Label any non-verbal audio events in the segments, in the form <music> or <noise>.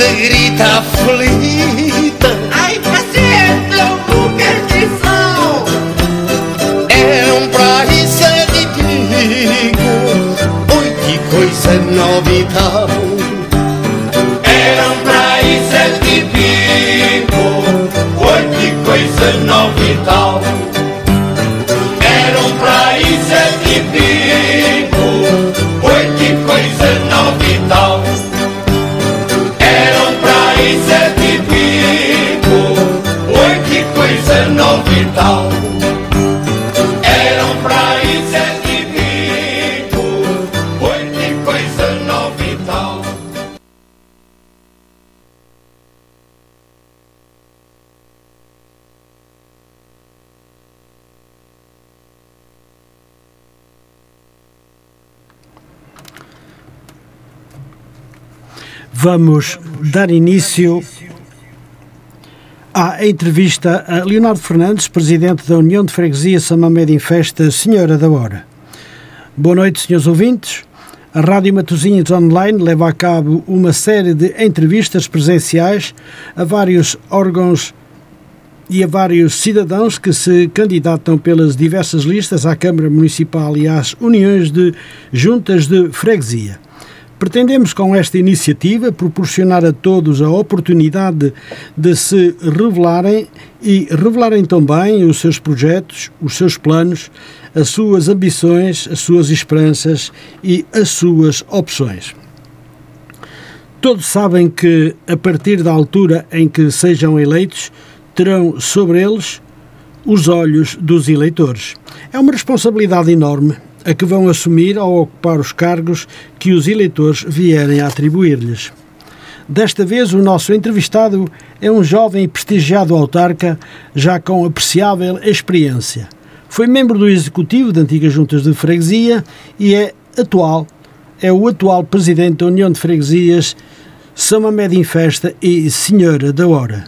vida grita aflita. Ai, paciente, o que é que são? Eram pra isso é de trigo. Oi, que coisa nova e tal. Eram pra isso Vamos dar início à entrevista a Leonardo Fernandes, presidente da União de Freguesia Samamed em Festa, Senhora da Hora. Boa noite, senhores ouvintes. A Rádio Matosinhos Online leva a cabo uma série de entrevistas presenciais a vários órgãos e a vários cidadãos que se candidatam pelas diversas listas à Câmara Municipal e às uniões de juntas de freguesia. Pretendemos, com esta iniciativa, proporcionar a todos a oportunidade de se revelarem e revelarem também os seus projetos, os seus planos, as suas ambições, as suas esperanças e as suas opções. Todos sabem que, a partir da altura em que sejam eleitos, terão sobre eles os olhos dos eleitores. É uma responsabilidade enorme a que vão assumir ao ocupar os cargos que os eleitores vierem a atribuir-lhes. Desta vez, o nosso entrevistado é um jovem e prestigiado autarca, já com apreciável experiência. Foi membro do executivo de antigas juntas de freguesia e é atual, é o atual presidente da União de Freguesias Samamed em Festa e Senhora da Hora.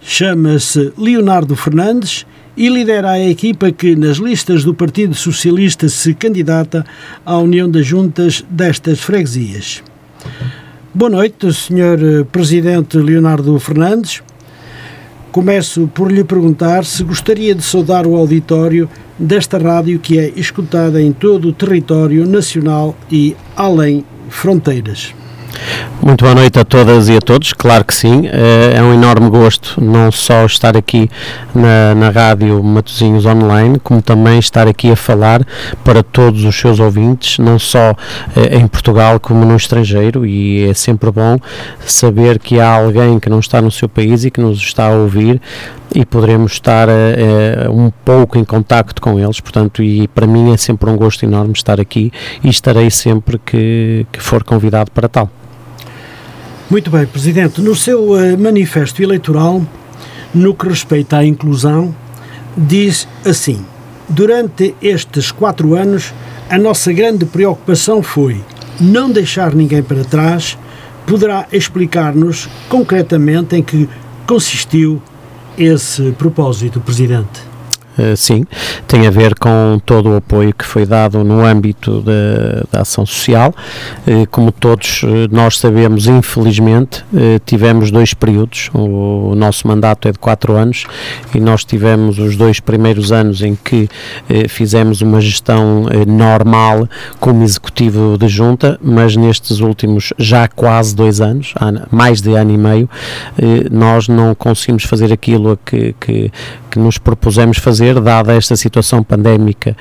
Chama-se Leonardo Fernandes e lidera a equipa que, nas listas do Partido Socialista, se candidata à União das Juntas destas freguesias. Boa noite, Sr. Presidente Leonardo Fernandes. Começo por lhe perguntar se gostaria de saudar o auditório desta rádio que é escutada em todo o território nacional e além fronteiras. Muito boa noite a todas e a todos, claro que sim, é um enorme gosto não só estar aqui na, na rádio Matosinhos Online, como também estar aqui a falar para todos os seus ouvintes, não só eh, em Portugal como no estrangeiro, e é sempre bom saber que há alguém que não está no seu país e que nos está a ouvir e poderemos estar eh, um pouco em contacto com eles, portanto, e para mim é sempre um gosto enorme estar aqui e estarei sempre que, que for convidado para tal. Muito bem, Presidente. No seu uh, manifesto eleitoral, no que respeita à inclusão, diz assim: Durante estes quatro anos, a nossa grande preocupação foi não deixar ninguém para trás. Poderá explicar-nos concretamente em que consistiu esse propósito, Presidente? Uh, sim, tem a ver com todo o apoio que foi dado no âmbito da, da ação social. Uh, como todos uh, nós sabemos, infelizmente, tivemos dois períodos. O, o, nosso mandato é de quatro anos e nós tivemos os dois primeiros anos em que fizemos uma gestão normal como executivo de junta, mas nestes últimos já quase dois anos, mais de ano e meio, nós não conseguimos fazer aquilo que, que, que nos propusemos fazer, dada esta situação pandémica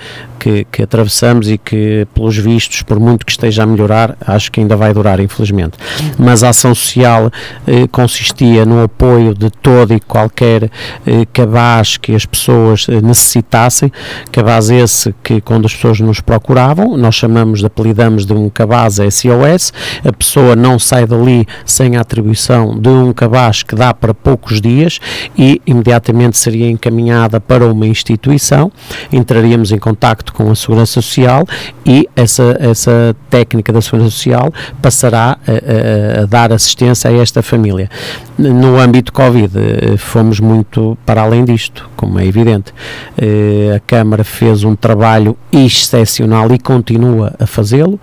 que, que, atravessamos e que, pelos vistos, por muito que esteja a melhorar, acho que ainda vai durar, infelizmente. Mas a ação social eh, consistia no apoio de todo e qualquer eh, cabaz que as pessoas eh, necessitassem, cabaz esse que, quando as pessoas nos procuravam, nós chamamos, apelidamos de um cabaz SOS, a pessoa não sai dali sem a atribuição de um cabaz que dá para poucos dias e imediatamente seria encaminhada para uma instituição, entraríamos em contacto com a Segurança Social e essa, essa técnica da Segurança Social passará a, a, a dar assistência a esta família. No âmbito Covid, eh, fomos muito para além disto, como é evidente. Eh, a Câmara fez um trabalho excepcional e continua a fazê-lo.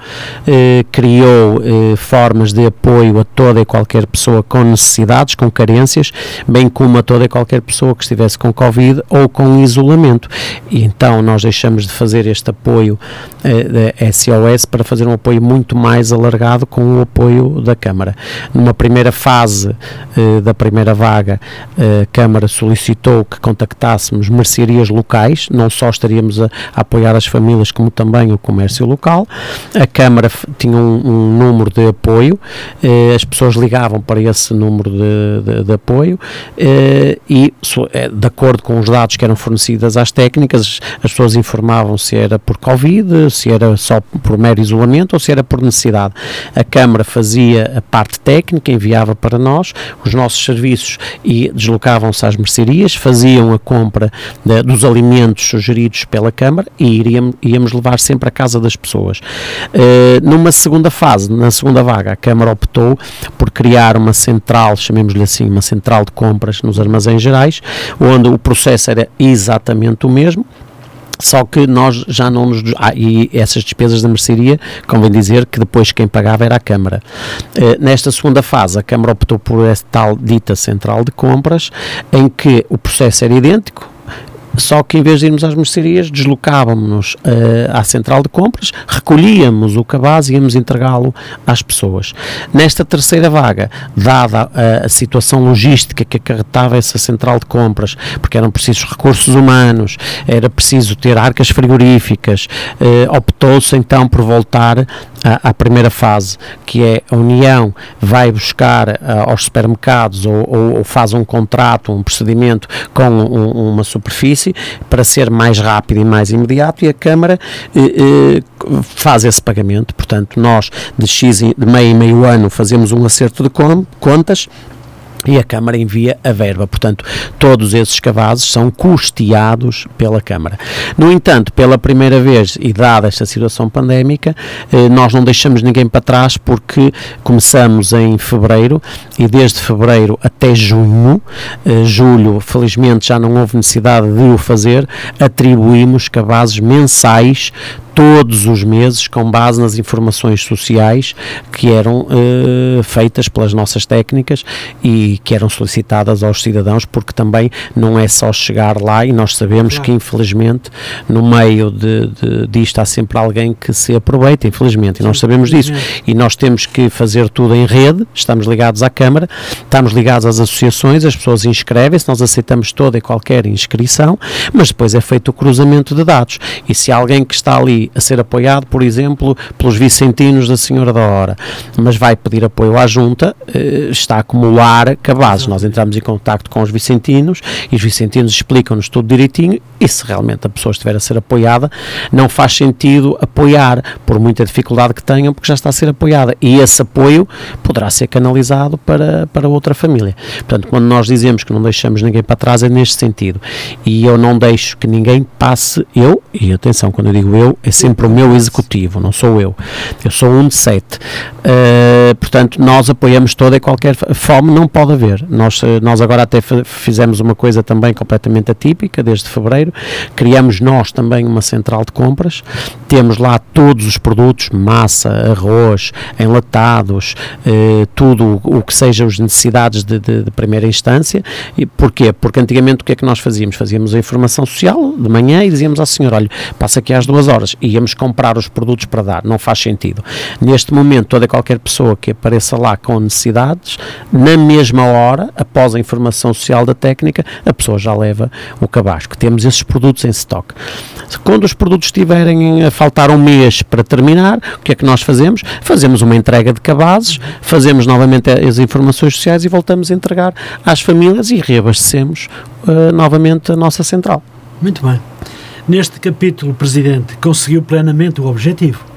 Eh, criou formas de apoio a toda e qualquer pessoa com necessidades, com carências, bem como a toda e qualquer pessoa que estivesse com Covid ou com isolamento. E então nós deixamos de fazer este apoio da SOS para fazer um apoio muito mais alargado com o apoio da Câmara. Numa primeira fase eh, da primeira vaga, a Câmara solicitou que contactássemos mercearias locais, não só estaríamos a, a apoiar as famílias, como também o comércio local. A Câmara tinha um, um número de apoio, eh, as pessoas ligavam para esse número de, de, de apoio eh, e, de acordo com os dados que eram fornecidos às técnicas, as pessoas informavam se era por Covid, se era só por mero isolamento ou se era por necessidade. A Câmara fazia a parte técnica, enviava para nós os nossos serviços e deslocavam-se às mercearias, faziam a compra de, dos alimentos sugeridos pela Câmara e iríamos, íamos levar sempre à casa das pessoas. Uh, numa segunda fase, na segunda vaga, a Câmara optou por criar uma central, chamemos-lhe assim, uma central de compras nos armazéns gerais, onde o processo era exatamente o mesmo, só que nós já não nos. Ah, e essas despesas da mercearia, convém dizer que depois quem pagava era a Câmara. Uh, nesta segunda fase, a Câmara optou por esta tal dita central de compras, em que o processo era idêntico, só que em vez de irmos às mercearias, deslocávamos-nos uh, à central de compras, recolhíamos o cabaz e íamos entregá-lo às pessoas. Nesta terceira vaga, dada a, a, situação logística que acarretava essa central de compras, porque eram precisos recursos humanos, era preciso ter arcas frigoríficas, uh, optou-se então por voltar à, à, primeira fase, que é a União vai buscar uh, aos supermercados ou, ou, ou, faz um contrato, um procedimento com um, uma superfície para ser mais rápido e mais imediato e a Câmara uh, faz esse pagamento. Portanto, nós de X de meio e meio ano fazemos um acerto de contas e a Câmara envia a verba. Portanto, todos esses cabazes são custeados pela Câmara. No entanto, pela primeira vez, e dada esta situação pandémica, eh, nós não deixamos ninguém para trás porque começamos em fevereiro e desde fevereiro até junho, eh, julho, felizmente já não houve necessidade de o fazer, atribuímos cabazes mensais todos os meses com base nas informações sociais que eram uh, feitas pelas nossas técnicas e que eram solicitadas aos cidadãos, porque também não é só chegar lá e nós sabemos claro. que infelizmente no meio de, de, disto há sempre alguém que se aproveita, infelizmente, e nós sabemos disso. E nós temos que fazer tudo em rede, estamos ligados à Câmara, estamos ligados às associações, as pessoas inscrevem-se, nós aceitamos toda e qualquer inscrição, mas depois é feito o cruzamento de dados. E se alguém que está ali a ser apoiado, por exemplo, pelos vicentinos da Senhora da Hora, mas vai pedir apoio à Junta, eh, está a acumular cabazes. Nós entramos em contato com os vicentinos e os vicentinos explicam-nos tudo direitinho e se realmente a pessoa estiver a ser apoiada, não faz sentido apoiar, por muita dificuldade que tenham, porque já está a ser apoiada. E esse apoio poderá ser canalizado para, para outra família. Portanto, quando nós dizemos que não deixamos ninguém para trás, é neste sentido. E eu não deixo que ninguém passe, eu, e atenção, quando eu digo eu, é sempre o meu executivo, não sou eu. Eu sou um de sete. Uh, portanto, nós apoiamos toda e qualquer fome, não pode haver. Nós, eh, nós agora até fizemos uma coisa também completamente atípica, desde fevereiro. Criamos nós também uma central de compras. Temos lá todos os produtos, massa, arroz, enlatados, uh, tudo o que seja as necessidades de, de, de, primeira instância. E porquê? Porque antigamente o que é que nós fazíamos? Fazíamos a informação social de manhã e dizíamos à senhora, olha, passa aqui às duas horas. E íamos comprar os produtos para dar, não faz sentido. Neste momento, toda qualquer pessoa que apareça lá com necessidades, na mesma hora, após a informação social da técnica, a pessoa já leva o cabasco. Temos esses produtos em stock. Quando os produtos estiverem a faltar um mês para terminar, o que é que nós fazemos? Fazemos uma entrega de cabazes, fazemos novamente as informações sociais e voltamos a entregar às famílias e reabastecemos uh, novamente a nossa central. Muito bem. Neste capítulo, Presidente, conseguiu plenamente o objetivo?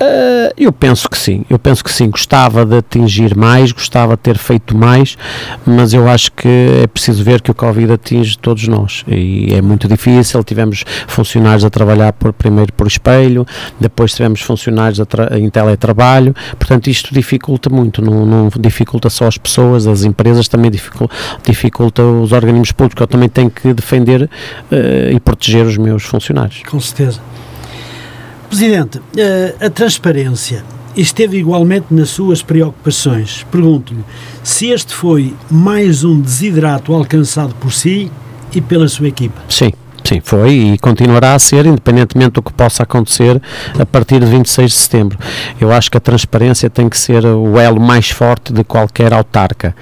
Uh, eu penso que sim, eu penso que sim. Gostava de atingir mais, gostava de ter feito mais, mas eu acho que é preciso ver que o Covid atinge todos nós e é muito difícil. Tivemos funcionários a trabalhar por, primeiro por espelho, depois tivemos funcionários em teletrabalho, portanto, isto dificulta muito, não, não, dificulta só as pessoas, as empresas também dificulta, dificulta os organismos públicos. Eu também tenho que defender uh, e proteger os meus funcionários. Com certeza. Presidente, a, a transparência esteve igualmente nas suas preocupações. Pergunto-lhe se este foi mais um desidrato alcançado por si e pela sua equipa. Sim, Sim, foi e continuará a ser, independentemente do que possa acontecer a partir de 26 de setembro. Eu acho que a transparência tem que ser o elo mais forte de qualquer autarca,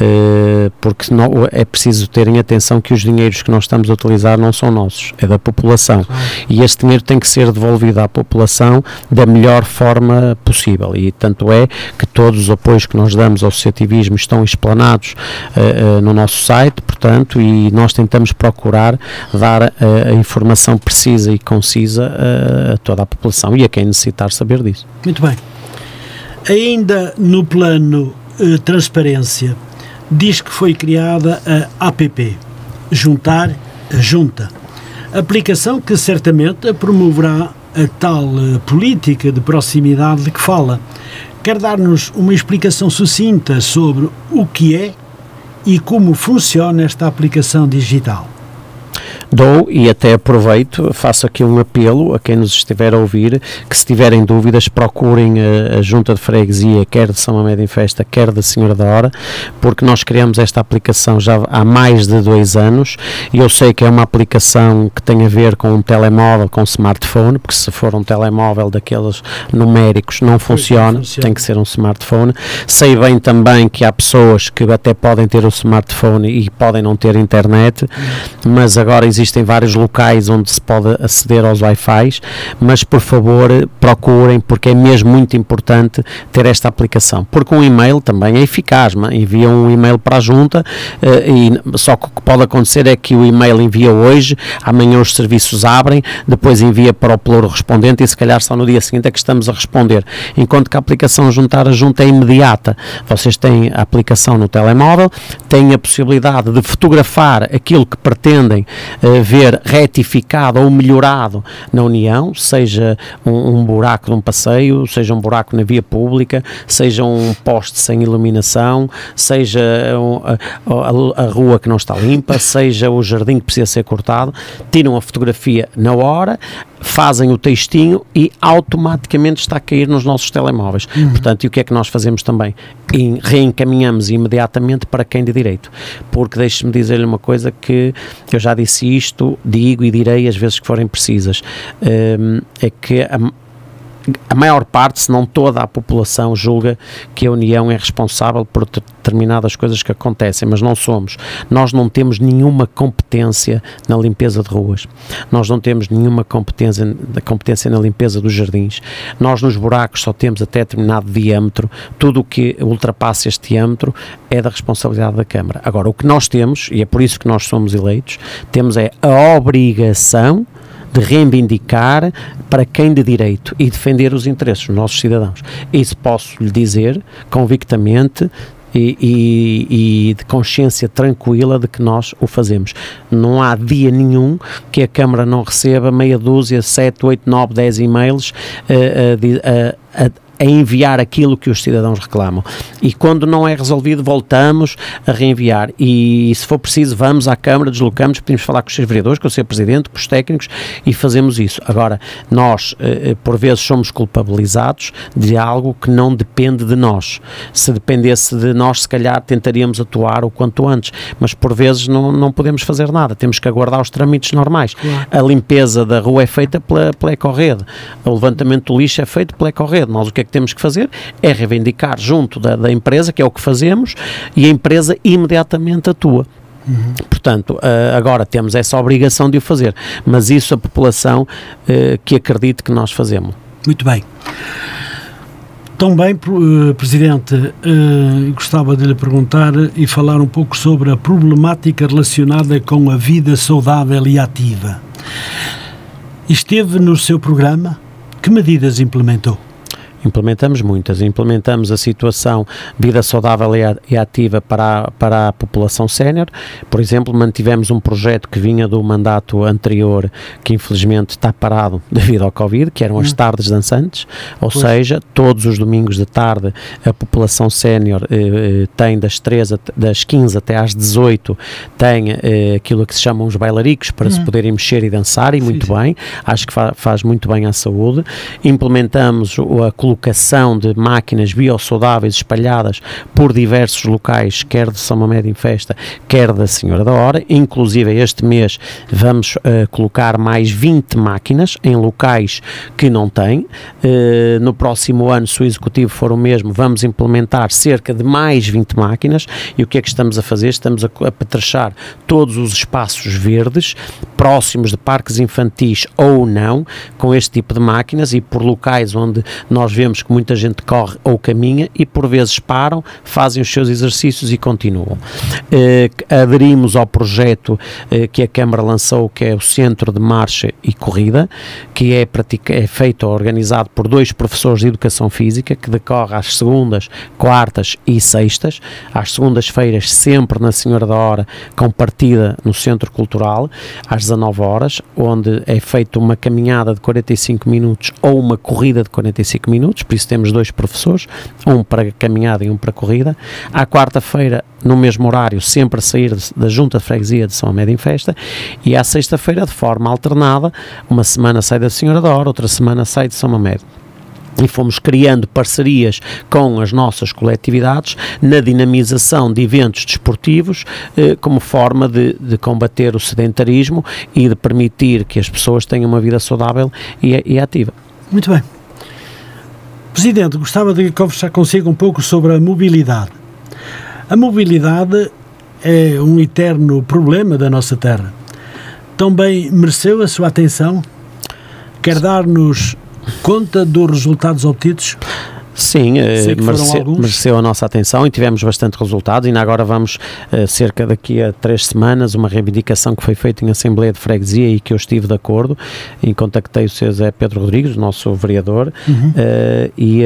eh, porque não, é preciso terem atenção que os dinheiros que nós estamos a utilizar não são nossos, é da população. E este dinheiro tem que ser devolvido à população da melhor forma possível. E tanto é que todos os apoios que nós damos ao associativismo estão explanados uh, uh, no nosso site, portanto, e nós tentamos procurar dar a, a informação precisa e concisa a, a toda a população e a quem necessitar saber disso. Muito bem. Ainda no plano eh, transparência, diz que foi criada a APP, Juntar a Junta, aplicação que certamente promoverá a tal eh, política de proximidade de que fala. Quer dar-nos uma explicação sucinta sobre o que é e como funciona esta aplicação digital? Dou e até aproveito, faço aqui um apelo a quem nos estiver a ouvir, que se tiverem dúvidas procurem a, a Junta de Freguesia, quer de São Mamed em Festa, quer da Senhora da Hora, porque nós criamos esta aplicação já há mais de dois anos e eu sei que é uma aplicação que tem a ver com um telemóvel, com um smartphone, porque se for um telemóvel daqueles numéricos não funciona, funciona, tem que ser um smartphone. Sei bem também que há pessoas que até podem ter o smartphone e podem não ter internet, mas agora existe existem vários locais onde se pode aceder aos Wi-Fi, mas por favor procurem, porque é mesmo muito importante ter esta aplicação. Porque um e-mail também é eficaz, envia um e-mail para a junta eh, e só que o que pode acontecer é que o e-mail envia hoje, amanhã os serviços abrem, depois envia para o pluro respondente e se calhar só no dia seguinte é que estamos a responder. Enquanto que a aplicação juntar a junta é imediata. Vocês têm a aplicação no telemóvel, têm a possibilidade de fotografar aquilo que pretendem ver retificado ou melhorado na União, seja um, um, buraco de um passeio, seja um buraco na via pública, seja um poste sem iluminação, seja a, a, a, rua que não está limpa, seja o jardim que precisa ser cortado, tiram a fotografia na hora, fazem o textinho e automaticamente está a cair nos nossos telemóveis. Uhum. Portanto, e o que é que nós fazemos também? E reencaminhamos imediatamente para quem de direito. Porque deixe-me dizer-lhe uma coisa que eu já disse isto, digo e direi as vezes que forem precisas. Um, é que a, a maior parte, se não toda a população, julga que a União é responsável por determinadas coisas que acontecem, mas não somos. Nós não temos nenhuma competência na limpeza de ruas, nós não temos nenhuma competência, competência na limpeza dos jardins, nós nos buracos só temos até determinado diâmetro, tudo o que ultrapassa este diâmetro é da responsabilidade da Câmara. Agora, o que nós temos, e é por isso que nós somos eleitos, temos é a obrigação de reivindicar para quem de direito e defender os interesses dos nossos cidadãos. Isso posso lhe dizer convictamente e, e, e, de consciência tranquila de que nós o fazemos. Não há dia nenhum que a Câmara não receba meia dúzia, sete, oito, nove, dez e-mails uh, uh, uh, a enviar aquilo que os cidadãos reclamam. E quando não é resolvido, voltamos a reenviar. E se for preciso, vamos à Câmara, deslocamos, podemos falar com os seus vereadores, com o seu presidente, com os técnicos e fazemos isso. Agora, nós, eh, eh, por vezes, somos culpabilizados de algo que não depende de nós. Se dependesse de nós, se calhar tentaríamos atuar o quanto antes, mas por vezes não, não podemos fazer nada. Temos que aguardar os trâmites normais. Claro. A limpeza da rua é feita pela, pela Ecorrede, o levantamento do lixo é feito pela Ecorrede. Nós o que é que temos que fazer é reivindicar junto da, da empresa, que é o que fazemos, e a empresa imediatamente atua. Uhum. Portanto, uh, agora temos essa obrigação de o fazer, mas isso a população uh, que acredite que nós fazemos. Muito bem. Também, uh, Presidente, gostava de lhe perguntar e falar um pouco sobre a problemática relacionada com a vida saudável e ativa. Esteve no seu programa? Que medidas implementou? Implementamos muitas. Implementamos a situação vida saudável e ativa para a, para a população sénior. Por exemplo, mantivemos um projeto que vinha do mandato anterior, que infelizmente está parado <laughs> devido ao Covid, que eram as hum. tardes dançantes, ou pois. seja, todos os domingos de tarde a população sénior eh, eh tem das, 3 das 15 até às 18 tem eh, aquilo que se chamam os bailaricos para hum. se poderem mexer e dançar, e sim, muito sim. bem, acho que fa faz muito bem à saúde. Implementamos a colocação de máquinas biosaudáveis espalhadas por diversos locais, quer de São Mamed em Festa, quer da Senhora da Hora. Inclusive, este mês vamos uh, colocar mais 20 máquinas em locais que não têm. Uh, no próximo ano, se o Executivo for o mesmo, vamos implementar cerca de mais 20 máquinas. E o que é que estamos a fazer? Estamos a, a petrechar todos os espaços verdes próximos de parques infantis ou não, com este tipo de máquinas e por locais onde nós vemos que muita gente corre ou caminha e por vezes param, fazem os seus exercícios e continuam. Eh, aderimos ao projeto eh, que a Câmara lançou, que é o Centro de Marcha e Corrida, que é, pratica, é feito ou organizado por dois professores de Educação Física, que decorre às segundas, quartas e sextas, às segundas-feiras sempre na Senhora da Hora, com partida no Centro Cultural, às 19 horas, onde é feita uma caminhada de 45 minutos ou uma corrida de 45 minutos, por isso temos dois professores, um para caminhada e um para corrida. À quarta-feira, no mesmo horário, sempre a sair da Junta de Freguesia de São Amédio em Festa, e à sexta-feira, de forma alternada, uma semana sai da Senhora da Hora, outra semana sai de São Amédio e fomos criando parcerias com as nossas coletividades na dinamização de eventos desportivos eh, como forma de, de, combater o sedentarismo e de permitir que as pessoas tenham uma vida saudável e, e ativa. Muito bem. Presidente, gostava de conversar consigo um pouco sobre a mobilidade. A mobilidade é um eterno problema da nossa terra. Também mereceu a sua atenção? Quer dar-nos conta dos resultados obtidos? Sim, eh, mereceu, mereceu, a nossa atenção e tivemos bastante resultados. Ainda agora vamos, uh, cerca daqui a três semanas, uma reivindicação que foi feita em Assembleia de Freguesia e que eu estive de acordo. E contactei o Sr. Pedro Rodrigues, nosso vereador, uhum. uh, e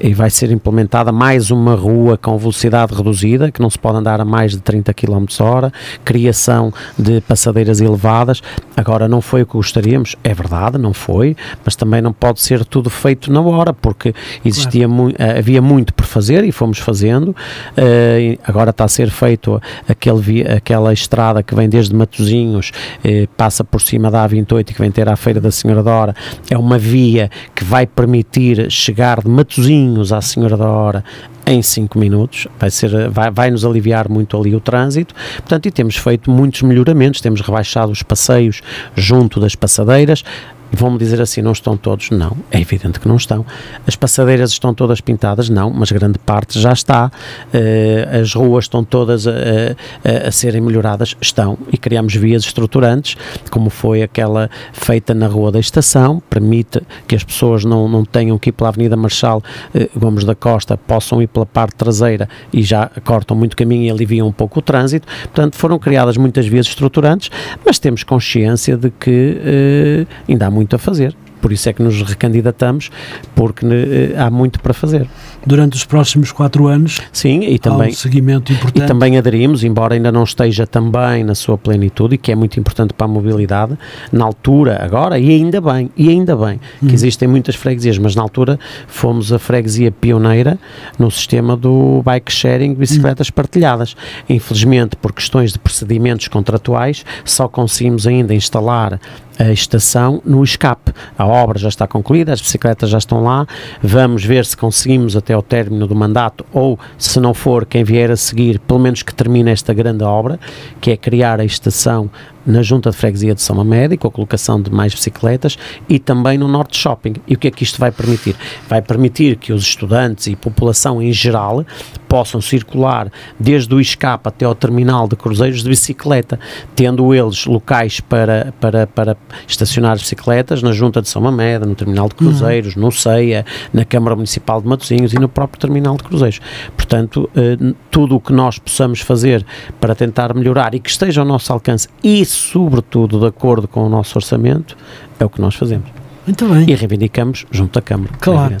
e vai ser implementada mais uma rua com velocidade reduzida, que não se pode andar a mais de 30 km hora, criação de passadeiras elevadas. Agora, não foi o que gostaríamos, é verdade, não foi, mas também não pode ser tudo feito na hora, porque existia claro. mu eh, havia muito por fazer e fomos fazendo. Uh, agora está a ser feito aquele aquela estrada que vem desde Matozinhos, uh, passa por cima da A28 e que vem ter à Feira da Senhora da Hora. É uma via que vai permitir chegar de Matozinhos à Senhora da Hora em 5 minutos, vai, ser, vai, vai nos aliviar muito ali o trânsito, portanto, e temos feito muitos melhoramentos, temos rebaixado os passeios junto das passadeiras, Vão-me dizer assim, não estão todos? Não, é evidente que não estão. As passadeiras estão todas pintadas? Não, mas grande parte já está. Uh, as ruas estão todas a, a, a, serem melhoradas? Estão. E criamos vias estruturantes, como foi aquela feita na Rua da Estação, permite que as pessoas não, não tenham que ir pela Avenida Marchal uh, Gomes da Costa, possam ir pela parte traseira e já cortam muito caminho e aliviam um pouco o trânsito. Portanto, foram criadas muitas vias estruturantes, mas temos consciência de que uh, ainda há muito a fazer. Por isso é que nos recandidatamos, porque uh, há muito para fazer durante os próximos quatro anos. Sim, e também um seguimento importante. E também aderimos, embora ainda não esteja também na sua plenitude e que é muito importante para a mobilidade, na altura agora e ainda bem, e ainda bem hum. que existem muitas freguesias, mas na altura fomos a freguesia pioneira no sistema do bike sharing, bicicletas hum. partilhadas. Infelizmente, por questões de procedimentos contratuais, só conseguimos ainda instalar a estação no escape. A obra já está concluída, as bicicletas já estão lá. Vamos ver se conseguimos até ao término do mandato, ou se não for, quem vier a seguir, pelo menos que termine esta grande obra, que é criar a estação na Junta de Freguesia de São Amédio, com a colocação de mais bicicletas, e também no Norte Shopping. E o que é que isto vai permitir? Vai permitir que os estudantes e população em geral possam circular desde o escape até ao terminal de cruzeiros de bicicleta, tendo eles locais para, para, para estacionar as bicicletas na Junta de São Mamede, no terminal de uhum. cruzeiros, uhum. no CEIA, na Câmara Municipal de Matosinhos e no próprio terminal de cruzeiros. Portanto, eh, tudo o que nós possamos fazer para tentar melhorar e que esteja ao nosso alcance e, sobretudo, de acordo com o nosso orçamento, é o que nós fazemos. Muito bem. E reivindicamos junto à Câmara. Claro.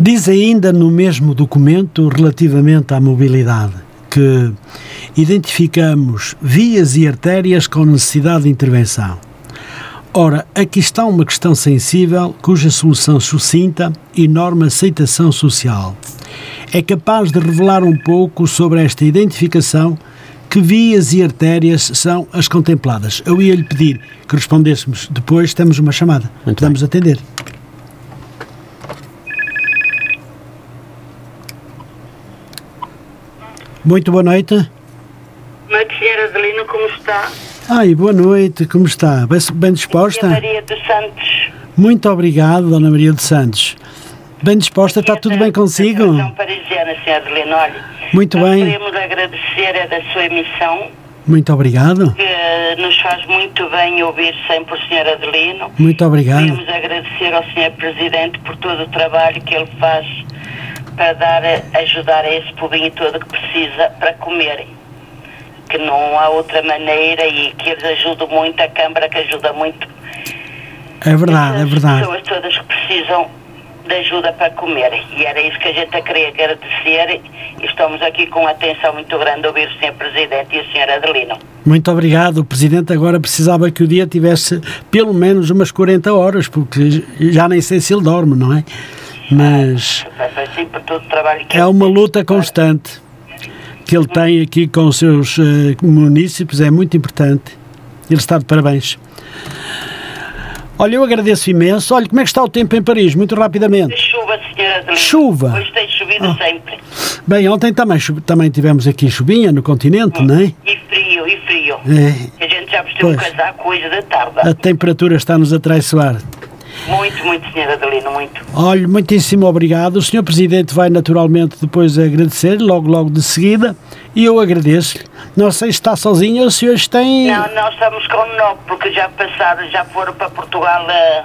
Diz ainda no mesmo documento, relativamente à mobilidade, que identificamos vias e artérias com necessidade de intervenção. Ora, aqui está uma questão sensível cuja solução sucinta e norma aceitação social. É capaz de revelar um pouco sobre esta identificação que vias e artérias são as contempladas. Eu ia lhe pedir que respondêssemos depois, temos uma chamada. Muito Podemos atender. Muito boa noite. Noite, senhora Adelina, como está? Ai, boa noite, como está? Bem, bem disposta? a Maria dos Santos. Muito obrigado, Dona Maria dos Santos. Bem disposta, está tudo bem consigo? São parisiana, senhora Adelina, olha. Muito nós bem. queremos agradecer a da sua emissão, Muito obrigado. que nos faz muito bem ouvir sempre o senhor Adelino. Muito obrigado. Queremos agradecer ao senhor Presidente por todo o trabalho que ele faz para dar, ajudar a esse povinho todo que precisa para comerem. Que não há outra maneira e que eles ajudam muito, a Câmara que ajuda muito É verdade, é as verdade. pessoas todas que precisam de ajuda para comer. E era isso que a gente queria agradecer e estamos aqui com atenção muito grande a ouvir o Sr. Presidente e o Sr. Adelino. Muito obrigado. O Presidente agora precisava que o dia tivesse pelo menos umas 40 horas, porque já nem sei se ele dorme, não é? Mas Assim é uma luta constante que ele tem aqui com os seus eh, munícipes, é muito importante. Ele está de parabéns. Olha, eu agradeço imenso. Olha, como é que está o tempo em Paris? Muito rapidamente. Chuva, Sr. Adelino. Chuva? Hoje tem chovido Ah. sempre. Bem, ontem também, também tivemos aqui chuvinha no continente, não é? E frio, e frio. É, A gente já vestiu um casaco hoje da tarde. a temperatura está-nos a traiçoar. Muito, muito, Sr. Adelino, muito. Olha, muitíssimo obrigado. O Sr. Presidente vai naturalmente depois agradecer, logo, logo de seguida, e eu agradeço-lhe. Não sei se está sozinho ou se hoje tem. Não, nós estamos com nove, porque já passaram, já foram para Portugal eh,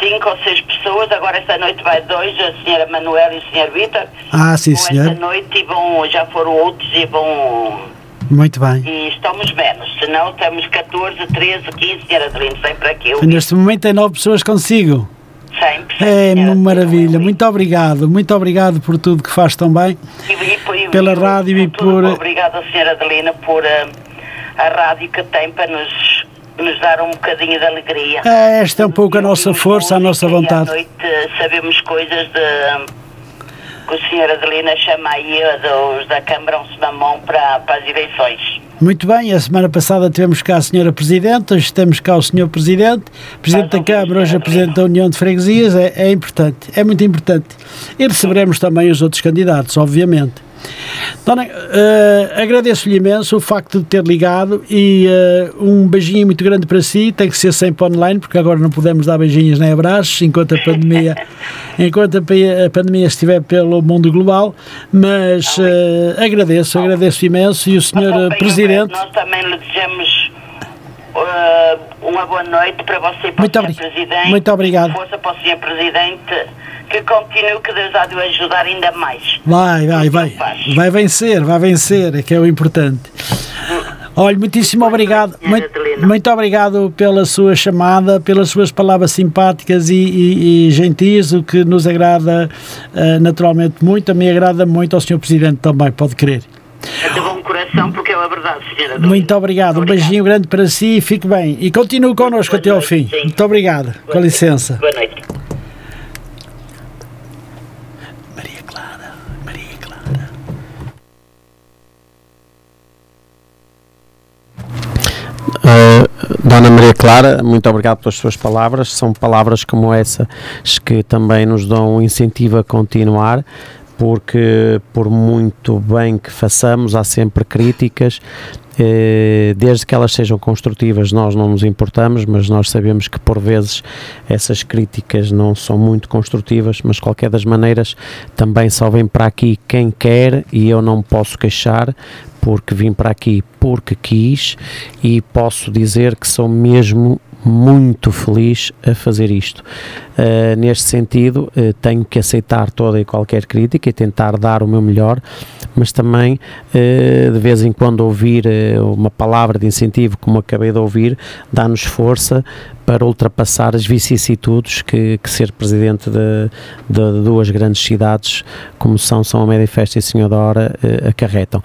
cinco ou seis pessoas, agora esta noite vai dois, a senhora Manuela e o senhor Vitor. Ah, sim, senhor. esta noite e vão, já foram outros e vão. Muito bem. E estamos menos, senão temos 14, 13, 15, senhora Adelino, sempre aqui. Eu, Neste momento tem nove pessoas consigo. sempre. É senhora maravilha. Muito obrigado. Muito obrigado por tudo que faz tão bem. E- e- e- pela rádio e por- Obrigada, senhora Adelina, por eh, a rádio que tem para nos, nos dar um bocadinho de alegria. É, esta é um pouco a nossa força, a nossa vontade. À noite eh, sabemos coisas de que o senhor Adelina chama aí dos da Câmara um Senamão para, para as eleições. Muito bem, a semana passada tivemos cá a Senhora Presidente, hoje temos cá o Senhor Presidente, Presidente da Câmara, hoje a Presidente da União de Freguesias, é, é importante, é muito importante. E receberemos também os outros candidatos, obviamente. Dona, eh, agradeço-lhe imenso o facto de ter ligado e eh, um beijinho muito grande para si. Tem que ser sempre online, porque agora não podemos dar beijinhos nem abraços enquanto a pandemia, <laughs> enquanto a, pa- a pandemia estiver pelo mundo global. Mas eh, agradeço, agradeço imenso. E o Senhor Presidente. Nós também lhe desejamos eh, uma boa noite para você e para Muito o obri- Presidente. muito obrigado. Força para o senhor Presidente, que continue, que Deus há de o ajudar ainda mais. Vai, vai, vai. Faz. Vai vencer, vai vencer, é que é o importante. Olha, muitíssimo obrigado. Muito, muito obrigado pela sua chamada, pelas suas palavras simpáticas e, e, e gentis, o que nos agrada eh, naturalmente muito. A mim agrada muito ao Sr. Presidente também, pode crer. De bom coração, porque é a verdade, senhora. Muito obrigado. Um beijinho grande para si e fique bem. E continue connosco Boa até ao noite, fim. sim. Muito obrigado. Com licença. Boa noite. Maria Clara, Maria Clara. Uh, Dona Maria Clara, muito obrigado pelas suas palavras. São palavras como essas que também nos dão um incentivo a continuar, porque por muito bem que façamos, há sempre críticas. eh, Desde que elas sejam construtivas, nós não nos importamos, mas nós sabemos que por vezes essas críticas não são muito construtivas, mas qualquer das maneiras também só vem para aqui quem quer e eu não posso queixar, porque vim para aqui porque quis e posso dizer que sou mesmo muito feliz a fazer isto. Uh, neste sentido, uh, tenho que aceitar toda e qualquer crítica e tentar dar o meu melhor, mas também uh, de vez em quando ouvir uma palavra de incentivo, como acabei de ouvir, dá-nos força para ultrapassar as vicissitudes que, que ser presidente de, de, duas grandes cidades como são São Amédio Festa e Senhor da Hora uh, acarretam.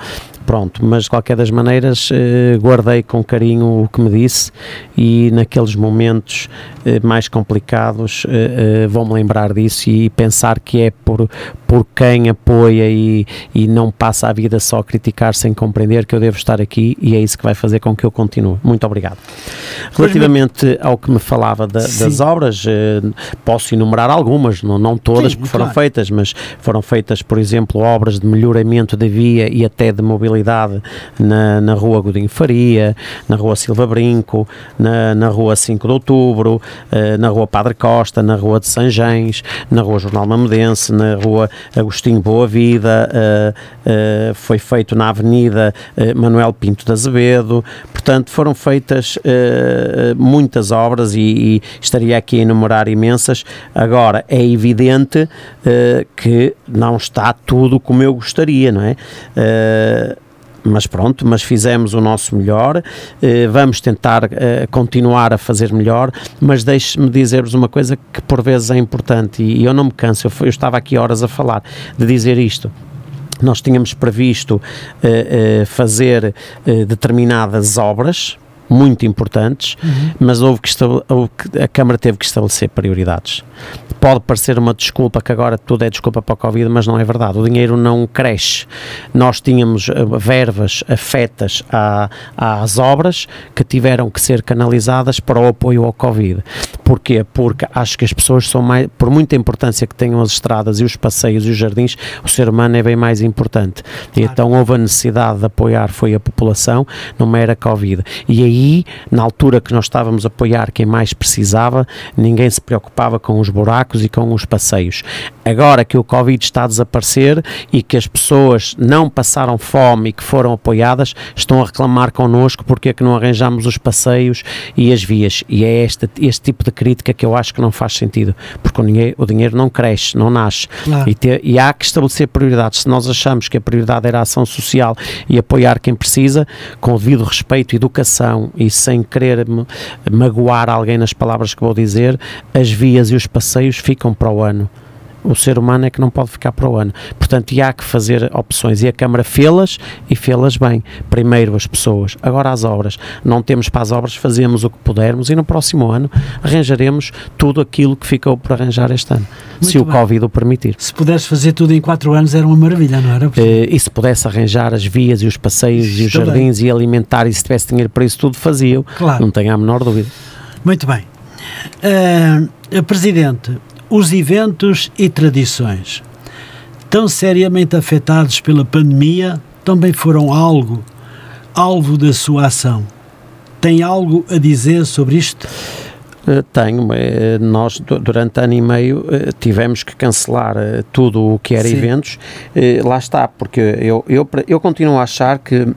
Pronto, mas de qualquer das maneiras eh, guardei com carinho o que me disse e naqueles momentos eh, mais complicados eh, eh vou-me lembrar disso e pensar que é por, por quem apoia e, e não passa a vida só a criticar sem compreender que eu devo estar aqui e é isso que vai fazer com que eu continue. Muito obrigado. Relativamente ao que me falava da, das obras, eh, posso enumerar algumas, não, não todas, Sim, porque foram claro. feitas, mas foram feitas, por exemplo, obras de melhoramento da via e até de mobilidade na, na rua Godinho Faria, na rua Silva Brinco, na, na rua 5 de Outubro, uh, na rua Padre Costa, na rua de Sanjães, na rua Jornal Mamedense, na rua Agostinho Boa Vida, uh, foi feito na Avenida Manuel Pinto de Azevedo, portanto foram feitas muitas obras e, e, estaria aqui a enumerar imensas. Agora, é evidente que não está tudo como eu gostaria, não é? mas pronto, mas fizemos o nosso melhor, eh, vamos tentar continuar a fazer melhor, mas deixe-me dizer-vos uma coisa que por vezes é importante e eu não me canso, eu, eu estava aqui horas a falar de dizer isto nós tínhamos previsto uh, uh, fazer uh, determinadas obras muito importantes, uhum. mas houve que, houve que, a Câmara teve que estabelecer prioridades pode parecer uma desculpa que agora tudo é desculpa para a Covid, mas não é verdade. O dinheiro não cresce. Nós tínhamos eh, verbas afetas à, às obras que tiveram que ser canalizadas para o apoio ao Covid. Porquê? Porque acho que as pessoas são mais, por muita importância que tenham as estradas e os passeios e os jardins, o ser humano é bem mais importante. Claro. Então houve a necessidade de apoiar, foi a população, numa era Covid. E aí, na altura que nós estávamos a apoiar quem mais precisava, ninguém se preocupava com os buracos e com os passeios. Agora que o Covid está a desaparecer e que as pessoas não passaram fome e que foram apoiadas, estão a reclamar connosco porque é que não arranjamos os passeios e as vias. E é este, este tipo de crítica que eu acho que não faz sentido, porque o dinheiro, o dinheiro não cresce, não nasce. Claro. E, ter, e há que estabelecer prioridades. Se nós achamos que a prioridade era a ação social e apoiar quem precisa, com devido respeito, educação e sem querer magoar alguém nas palavras que vou dizer, as vias e os passeios ficam para o ano o ser humano é que não pode ficar para o ano. Portanto, e há que fazer opções. E a Câmara fê-las e fê-las bem. Primeiro as pessoas, agora as obras. Não temos para as obras, fazemos o que pudermos e no próximo ano arranjaremos tudo aquilo que ficou por arranjar este ano, Muito se bem. o Covid o permitir. Se pudesse fazer tudo em quatro anos era uma maravilha, não era? Uh, e se pudesse arranjar as vias e os passeios e os jardins bem. e alimentar e se tivesse dinheiro para isso tudo, fazia-o. Claro. Não tenho a menor dúvida. Muito bem. Uh, Presidente, os eventos e tradições, tão seriamente afetados pela pandemia, também foram algo, alvo da sua ação. Tem algo a dizer sobre isto? Uh, tenho. Uh, nós, durante ano e meio, uh, tivemos que cancelar tudo o que era Sim. eventos. lá está, porque eu, eu, eu continuo a achar que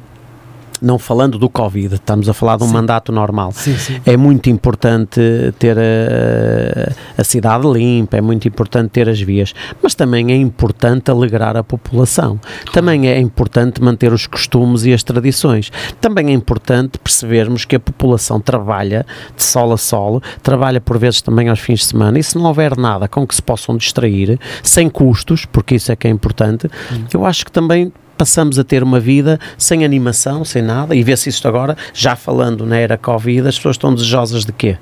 não falando do Covid, estamos a falar de um sim. mandato normal. Sim, sim. É muito importante ter a, a, cidade limpa, é muito importante ter as vias, mas também é importante alegrar a população. Também é importante manter os costumes e as tradições. Também é importante percebermos que a população trabalha de sol a sol, trabalha por vezes também aos fins de semana, e se não houver nada com que se possam distrair, sem custos, porque isso é que é importante, hum. eu acho que também passamos a ter uma vida sem animação, sem nada, e vê-se isto agora, já falando na era Covid, as pessoas estão desejosas de quê?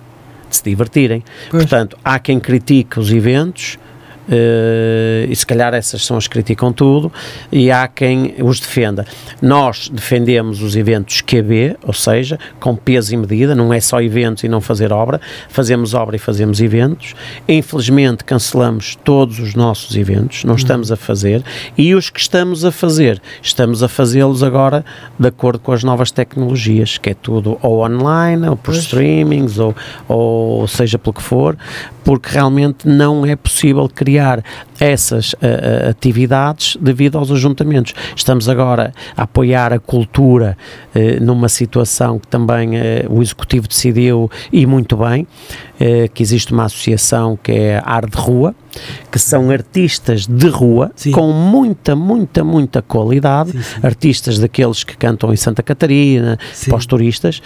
De se divertirem. Pois. Portanto, há quem critique os eventos, e se calhar essas são as que criticam tudo, e há quem os defenda. Nós defendemos os eventos QB, ou seja, com peso e medida, não é só eventos e não fazer obra, fazemos obra e fazemos eventos. Infelizmente cancelamos todos os nossos eventos, não estamos a fazer, e os que estamos a fazer, estamos a fazê-los agora de acordo com as novas tecnologias, que é tudo ou online, ou por pois. streamings, ou, ou seja pelo que for, porque realmente não é possível criar criar essas uh, atividades devido aos ajuntamentos. Estamos agora a apoiar a cultura uh, numa situação que também uh, o Executivo decidiu e muito bem, que existe uma associação que é Ar de Rua, que são artistas de rua sim. com muita, muita, muita qualidade, sim, sim. artistas daqueles que cantam em Santa Catarina, para os turistas.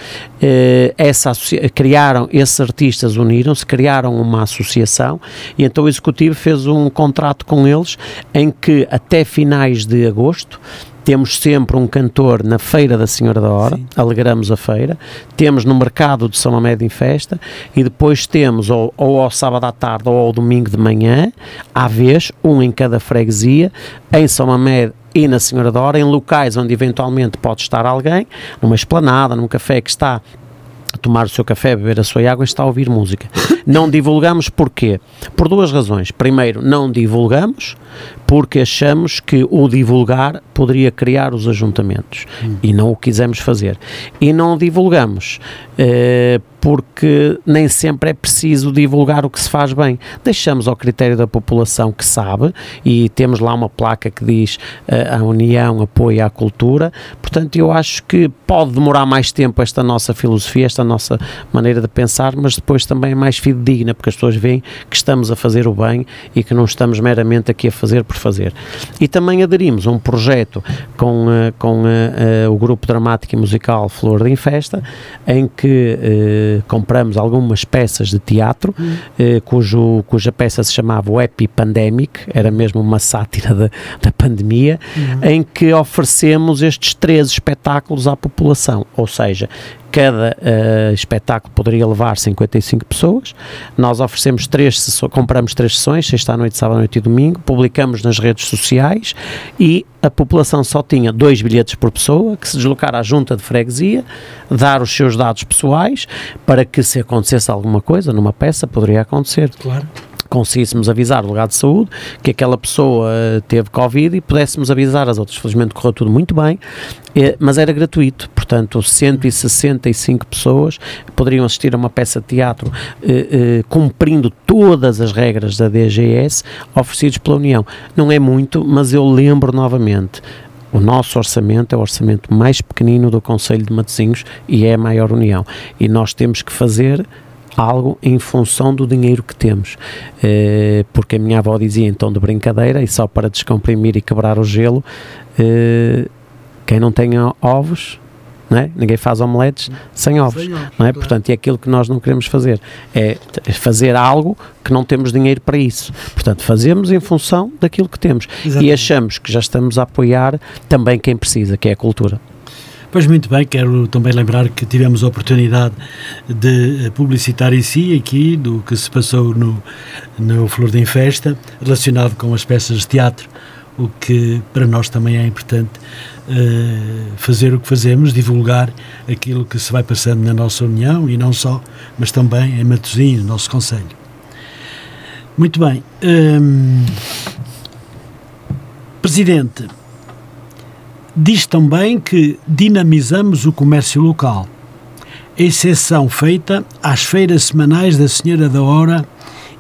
essa criaram, esses artistas uniram-se, criaram uma associação e então o Executivo fez um contrato com eles em que até finais de agosto temos sempre um cantor na Feira da Senhora da Hora, Sim. alegramos a feira, temos no mercado de São Mamed em festa e depois temos ou, ou ao sábado à tarde ou ao domingo de manhã, à vez, um em cada freguesia, em São Mamed e na Senhora da Hora, em locais onde eventualmente pode estar alguém, numa esplanada, num café que está tomar o seu café, beber a sua água e está a ouvir música. <laughs> Não divulgamos porquê? Por duas razões. Primeiro, não divulgamos porque achamos que o divulgar poderia criar os ajuntamentos hum. e não o quisemos fazer. E não divulgamos eh, porque nem sempre é preciso divulgar o que se faz bem. Deixamos ao critério da população que sabe e temos lá uma placa que diz uh, a União apoia a cultura. Portanto, eu acho que pode demorar mais tempo esta nossa filosofia, esta nossa maneira de pensar, mas depois também é mais fidedigna, porque as pessoas veem que estamos a fazer o bem e que não estamos meramente aqui a fazer por fazer. E também aderimos a um projeto com, uh, com uh, o grupo dramático e musical Flor de Festa, em que compramos algumas peças de teatro, uhum. cujo, cuja peça se chamava o Epipandemic, era mesmo uma sátira da, da pandemia, uhum. em que oferecemos estes três espetáculos à população, ou seja, cada uh, espetáculo poderia levar 55 pessoas. Nós oferecemos três sessões, compramos três sessões, sexta à noite, sábado à noite e domingo, publicamos nas redes sociais e a população só tinha dois bilhetes por pessoa, que se deslocar à junta de freguesia, dar os seus dados pessoais, para que se acontecesse alguma coisa numa peça, poderia acontecer. Claro conseguíssemos avisar o legado de saúde que aquela pessoa teve Covid e pudéssemos avisar as outras. Felizmente correu tudo muito bem, eh, mas era gratuito, portanto 165 pessoas poderiam assistir a uma peça de teatro eh, eh, cumprindo todas as regras da DGS oferecidos pela União. Não é muito, mas eu lembro novamente, o nosso orçamento é o orçamento mais pequenino do Conselho de Matosinhos e é a maior união. E nós temos que fazer algo em função do dinheiro que temos. Uh, porque a minha avó dizia em tom de brincadeira, e só para descomprimir e quebrar o gelo, uh, quem não tem ovos, não é? ninguém faz omeletes sem ovos, sem ovos não é? Claro. Portanto, é aquilo que nós não queremos fazer, é fazer algo que não temos dinheiro para isso. Portanto, fazemos em função daquilo que temos Exatamente. e achamos que já estamos a apoiar também quem precisa, que é a cultura. Pois muito bem, quero também lembrar que tivemos a oportunidade de publicitar em si aqui do que se passou no, no Flor de Festa, relacionado com as peças de teatro, o que para nós também é importante uh, fazer o que fazemos, divulgar aquilo que se vai passando na nossa União e não só, mas também em Matosinhos, nosso Conselho. Muito bem. Um, ehm, Presidente, Diz também que dinamizamos o comércio local, exceção feita às feiras semanais da Senhora da Hora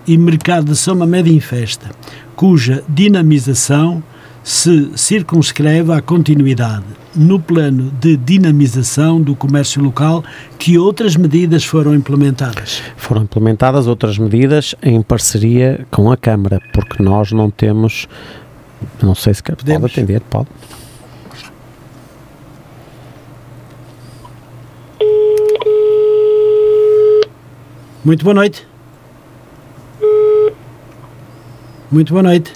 e Mercado de São Mamed em Festa, cuja dinamização se circunscreve à continuidade. No plano de dinamização do comércio local, que outras medidas foram implementadas? Foram implementadas outras medidas em parceria com a Câmara, porque nós não temos. Não sei se Podemos. pode atender, pode. Muito boa noite. Muito boa noite.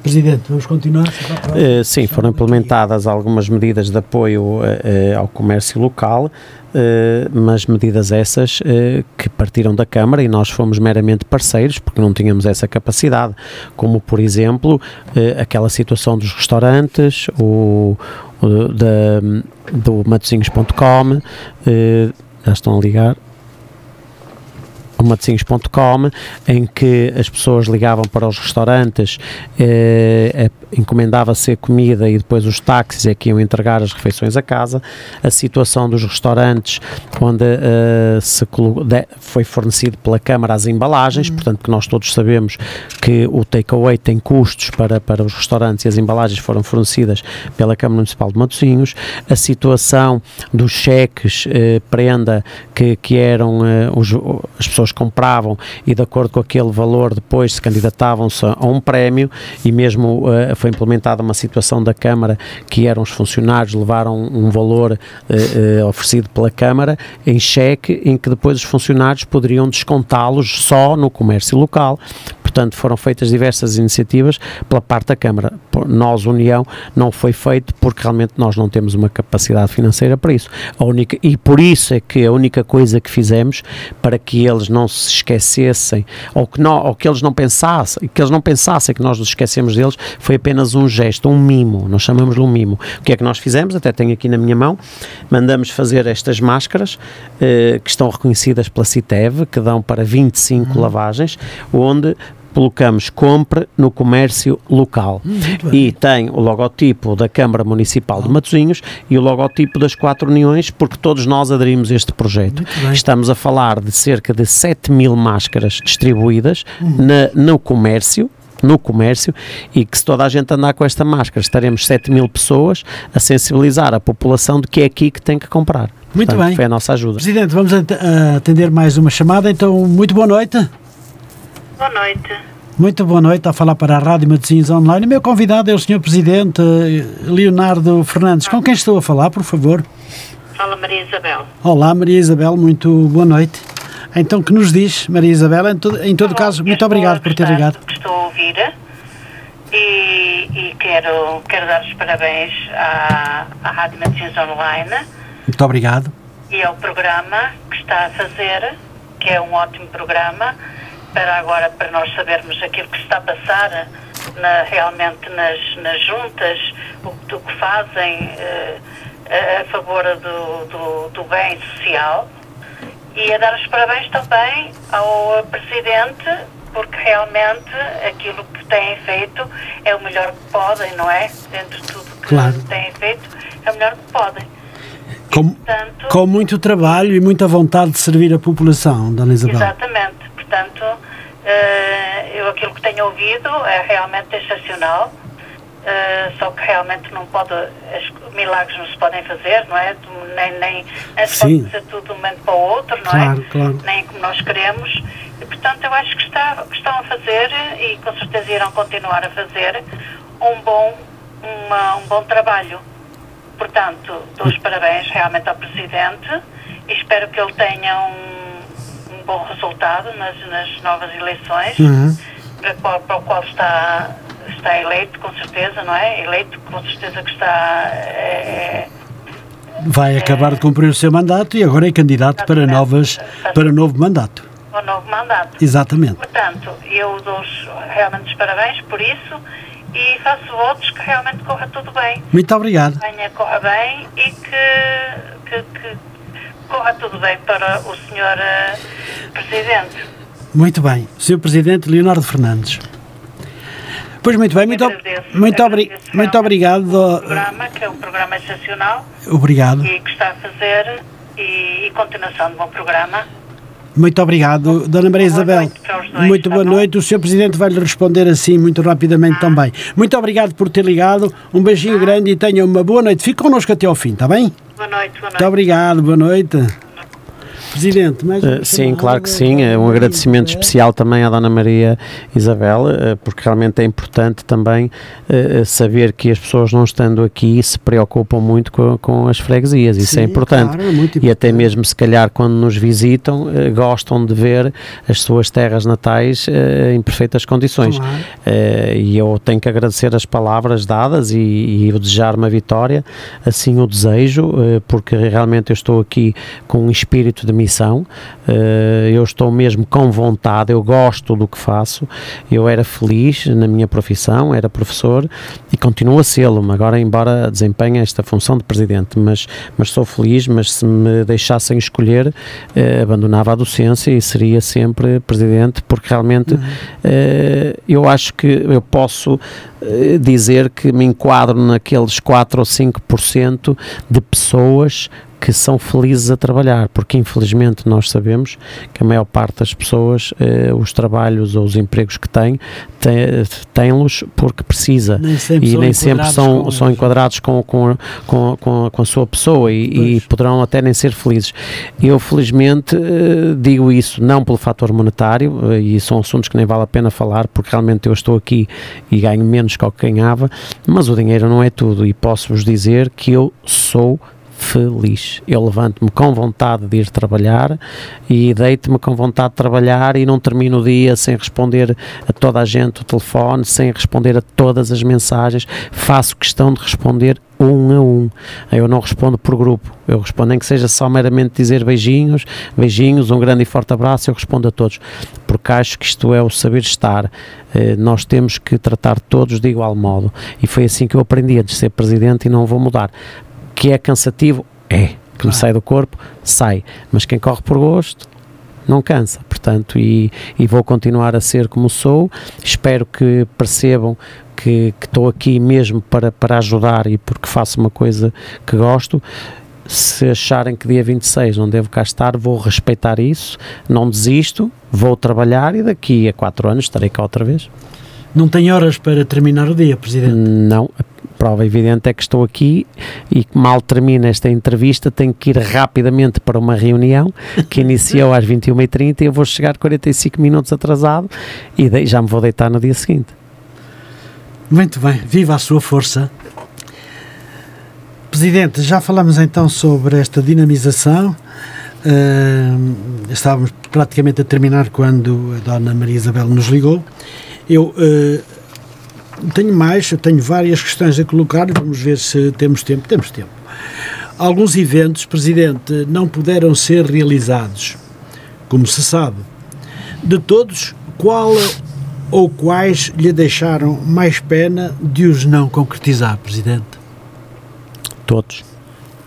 Presidente, vamos continuar? Uh, sim, foram implementadas algumas medidas de apoio uh, ao comércio local, uh, mas medidas essas que partiram da Câmara e nós fomos meramente parceiros porque não tínhamos essa capacidade, como por exemplo aquela situação dos restaurantes, o, o da, do matozinhos.com, já estão a ligar. matosinhos.com, em que as pessoas ligavam para os restaurantes, eh, encomendava-se a comida e depois os táxis é que iam entregar as refeições a casa. A situação dos restaurantes, onde eh, se foi fornecido pela Câmara as embalagens, uhum. portanto que nós todos sabemos que o takeaway tem custos para, para os restaurantes e as embalagens foram fornecidas pela Câmara Municipal de Matosinhos. A situação dos cheques eh, prenda que, que eram eh, os, as pessoas compravam e de acordo com aquele valor depois se candidatavam-se a um prémio e mesmo uh, foi implementada uma situação da Câmara que eram os funcionários levaram um valor uh, uh, oferecido pela Câmara em cheque em que depois os funcionários poderiam descontá-los só no comércio local Portanto, foram feitas diversas iniciativas pela parte da Câmara. Nós, União, não foi feito porque realmente nós não temos uma capacidade financeira para isso. A única, e por isso é que a única coisa que fizemos para que eles não se esquecessem ou que, não, ou que eles não pensassem, que eles não pensassem que nós nos esquecemos deles, foi apenas um gesto, um mimo. Nós chamamos-lhe um mimo. O que é que nós fizemos? Até tenho aqui na minha mão. Mandamos fazer estas máscaras eh, que estão reconhecidas pela CITEV, que dão para 25 uhum. lavagens, onde colocamos compre no comércio local hum, e tem o logotipo da Câmara Municipal de Matosinhos e o logotipo das quatro uniões porque todos nós aderimos a este projeto. Estamos a falar de cerca de 7 mil máscaras distribuídas hum. na, no comércio no comércio e que se toda a gente andar com esta máscara estaremos 7 mil pessoas a sensibilizar a população de que é aqui que tem que comprar. Muito Portanto, bem. Foi a nossa ajuda. Presidente, vamos atender mais uma chamada, então muito boa noite. Boa noite. Muito boa noite, a falar para a Rádio Matosinhos Online. O meu convidado é o Sr. Presidente eh, Leonardo Fernandes. Com quem estou a falar, por favor? Fala Maria Isabel. Olá, Maria Isabel, muito boa noite. Então, que nos diz, Maria Isabel? Em todo, em todo caso, muito obrigado por ter ligado. Estou a ouvir e, e quero, quero dar os parabéns à, à Rádio Matosinhos Online. Muito obrigado. E ao programa que está a fazer, que é um ótimo programa para agora, para nós sabermos aquilo que se está a passar na, realmente nas, nas juntas, o, do que fazem uh, a, a, favor do, do, do, bem social. E a dar os parabéns também ao Presidente, porque realmente aquilo que têm feito é o melhor que podem, não é? Dentro de tudo que claro. têm feito, é o melhor que podem. Com, portanto, com muito trabalho e muita vontade de servir a população, Dona Isabel. Exatamente portanto, uh, eu aquilo que tenho ouvido é realmente excepcional. Uh, só que realmente não pode, milagres não se podem fazer, não é? Nem, nem, nem se pode fazer tudo de um momento para o outro, não é? claro, é? Claro. Nem como nós queremos. E, portanto, eu acho que, está, que estão a fazer, e com certeza irão continuar a fazer, um bom, uma, um bom trabalho. Portanto, dou os parabéns realmente ao Presidente e espero que ele tenha um bom resultado nas, nas novas eleições, uhum. para, qual, para o qual está, está eleito, com certeza, não é? Eleito, com certeza que está. É, Vai é, acabar de cumprir o seu mandato e agora é candidato para, novas, para novo mandato. Um novo mandato. Exatamente. Portanto, eu dou realmente os parabéns por isso e faço votos que realmente corra tudo bem. Muito obrigado. Venha, corra bem e que, que, que corra tudo bem para o Sr. Eh, Presidente. Muito bem. Sr. Presidente Leonardo Fernandes. Pois muito bem, muito, agradeço, muito, obri muito obrigado. O programa, que é um programa excepcional. Obrigado. E que está a fazer e, e continuação de bom programa. Muito obrigado, Dona Maria Isabel. Dois, muito boa tá noite. O Sr. Presidente vai lhe responder assim muito rapidamente ah. também. Muito obrigado por ter ligado. Um beijinho ah. grande e tenha uma boa noite. Fique connosco até ao fim, está bem? Boa noite, boa noite. Muito obrigado, boa noite. Presidente, mais uh, Sim, claro que sim. É um agradecimento especial também à Dona Maria Isabel, uh, porque realmente é importante também uh, saber que as pessoas não estando aqui se preocupam muito com, com as freguesias. Isso é sim, é importante. Claro, é importante. E até mesmo, se calhar, quando nos visitam, gostam de ver as suas terras natais em perfeitas condições. Claro. e eu tenho que agradecer as palavras dadas e, e desejar uma vitória, assim o desejo, porque realmente eu estou aqui com um espírito de missão, uh, eu estou mesmo com vontade, eu gosto do que faço, eu era feliz na minha profissão, era professor e continuo a sê-lo, agora embora desempenhe esta função de presidente, mas, mas sou feliz, mas se me deixassem escolher, uh, abandonava a docência e seria sempre presidente, porque realmente uhum. eu acho que eu posso dizer que me enquadro naqueles 4 ou 5% de pessoas que são felizes a trabalhar, porque infelizmente nós sabemos que a maior parte das pessoas, eh, os trabalhos ou os empregos que têm, têm-los porque precisa. Nem e nem sempre são, são enquadrados com, com, com, com, com a sua pessoa e, e, poderão até nem ser felizes. Eu felizmente eh, digo isso não pelo fator monetário eh, e são assuntos que nem vale a pena falar porque realmente eu estou aqui e ganho menos que o que ganhava, mas o dinheiro não é tudo e posso-vos dizer que eu sou feliz. Eu levanto-me com vontade de ir trabalhar e deito-me com vontade de trabalhar e não termino o dia sem responder a toda a gente o telefone, sem responder a todas as mensagens. Faço questão de responder um a um. Eu não respondo por grupo. Eu respondo, nem que seja só meramente dizer beijinhos, beijinhos, um grande e forte abraço, eu respondo a todos. Porque acho que isto é o saber estar. Eh, nós temos que tratar todos de igual modo. E foi assim que eu aprendi a ser presidente e não vou mudar que é cansativo, é. Que me sai do corpo, sai. Mas quem corre por gosto, não cansa. Portanto, e, e vou continuar a ser como sou. Espero que percebam que, que estou aqui mesmo para, para ajudar e porque faço uma coisa que gosto. Se acharem que dia 26 não devo cá estar, vou respeitar isso, não desisto, vou trabalhar e daqui a 4 anos estarei cá outra vez. Não tem horas para terminar o dia, Presidente? Não, prova evidente é que estou aqui e mal termina esta entrevista tenho que ir rapidamente para uma reunião que iniciou às 21h30 e eu vou chegar 45 minutos atrasado e já me vou deitar no dia seguinte. Muito bem, viva a sua força. Presidente, já falamos então sobre esta dinamização. Uh, estávamos praticamente a terminar quando a Dona Maria Isabel nos ligou. Eu uh, tenho mais, tenho várias questões a colocar, vamos ver se temos tempo. Temos tempo. Alguns eventos, Presidente, não puderam ser realizados, como se sabe. De todos, qual ou quais lhe deixaram mais pena de os não concretizar, Presidente? Todos.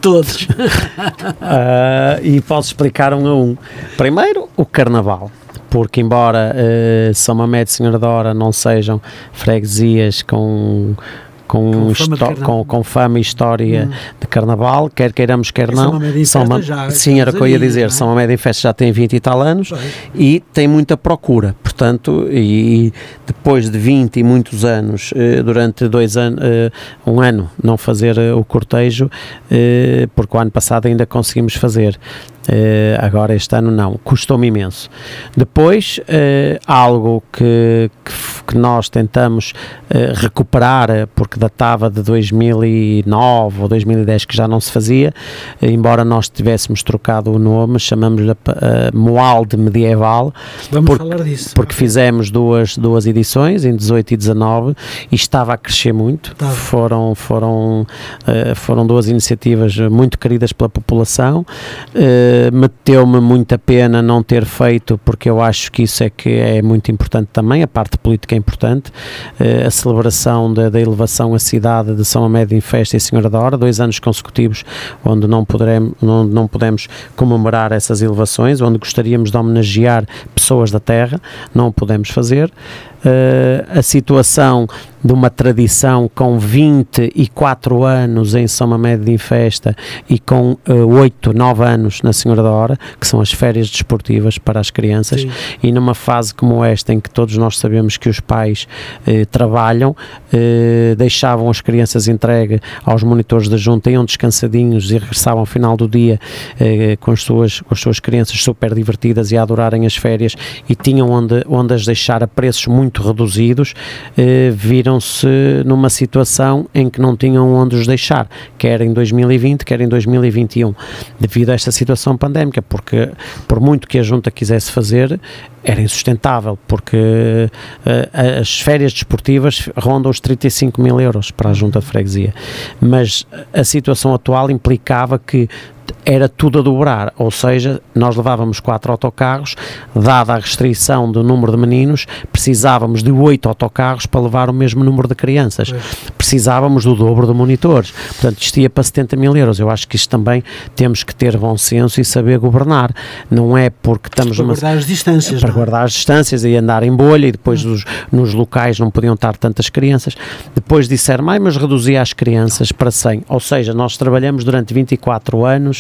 Todos. uh, <laughs> e posso explicar um a um. Primeiro, o Carnaval porque embora uh, São Mamede e Senhora da Hora não sejam freguesias com com, fama, com, com fama e história hum. de carnaval, quer queiramos, quer e não. São uma, já, sim, era o que eu ia dizer. É? São uma média em festa já tem 20 e tal anos e tem muita procura. Portanto, e, e, depois de 20 e muitos anos, eh, durante dois anos, eh, um ano, não fazer eh, o cortejo, porque o ano passado ainda conseguimos fazer. Uh, agora este ano não, custou-me imenso. Depois, uh, algo que, que, que, nós tentamos uh, recuperar, porque datava de 2009 ou 2010 que já não se fazia, embora nós tivéssemos trocado o nome, chamamos-lhe Moalde Medieval. Vamos porque, falar disso. Porque fizemos duas, duas edições, em 18 e 19, e estava a crescer muito. Tá. Foram, foram, foram duas iniciativas muito queridas pela população. Meteu-me muita pena não ter feito, porque eu acho que isso é que é muito importante também, a parte política é importante, uh, a celebração da, da, elevação à cidade de São Amédio em Festa e Senhora da Hora, dois anos consecutivos onde não, poderemos, não, não podemos comemorar essas elevações, onde gostaríamos de homenagear pessoas da terra, não o podemos fazer. Uh, a situação de uma tradição com 24 anos em São Mamede de Festa e com uh, 8, 9 anos na Senhora da Hora, que são as férias desportivas para as crianças, Sim. e numa fase como esta, em que todos nós sabemos que os pais uh, trabalham, uh, deixavam as crianças entregue aos monitores da junta, iam descansadinhos e regressavam ao final do dia uh, com, as suas, com as suas crianças super divertidas e a adorarem as férias e tinham onde, onde as deixar a preços muito reduzidos, viram viram-se numa situação em que não tinham onde os deixar, quer em 2020, quer em 2021, devido a esta situação pandémica, porque por muito que a Junta quisesse fazer, era insustentável, porque uh, as férias desportivas rondam os 35 mil euros para a Junta de Freguesia, mas a situação atual implicava que era tudo a dobrar, ou seja, nós levávamos quatro autocarros, dada a restrição do número de meninos, precisávamos de oito autocarros para levar o mesmo número de crianças. Precisávamos do dobro de monitores. Portanto, isto ia para 70 mil euros. Eu acho que isto também temos que ter bom senso e saber governar. Não é porque estamos Para numa guardar as distâncias. para não é? guardar as distâncias e andar em bolha e depois nos, nos locais não podiam estar tantas crianças. Depois disseram, "Ai, mas reduzia as crianças para 100. Ou seja, nós trabalhamos durante 24 anos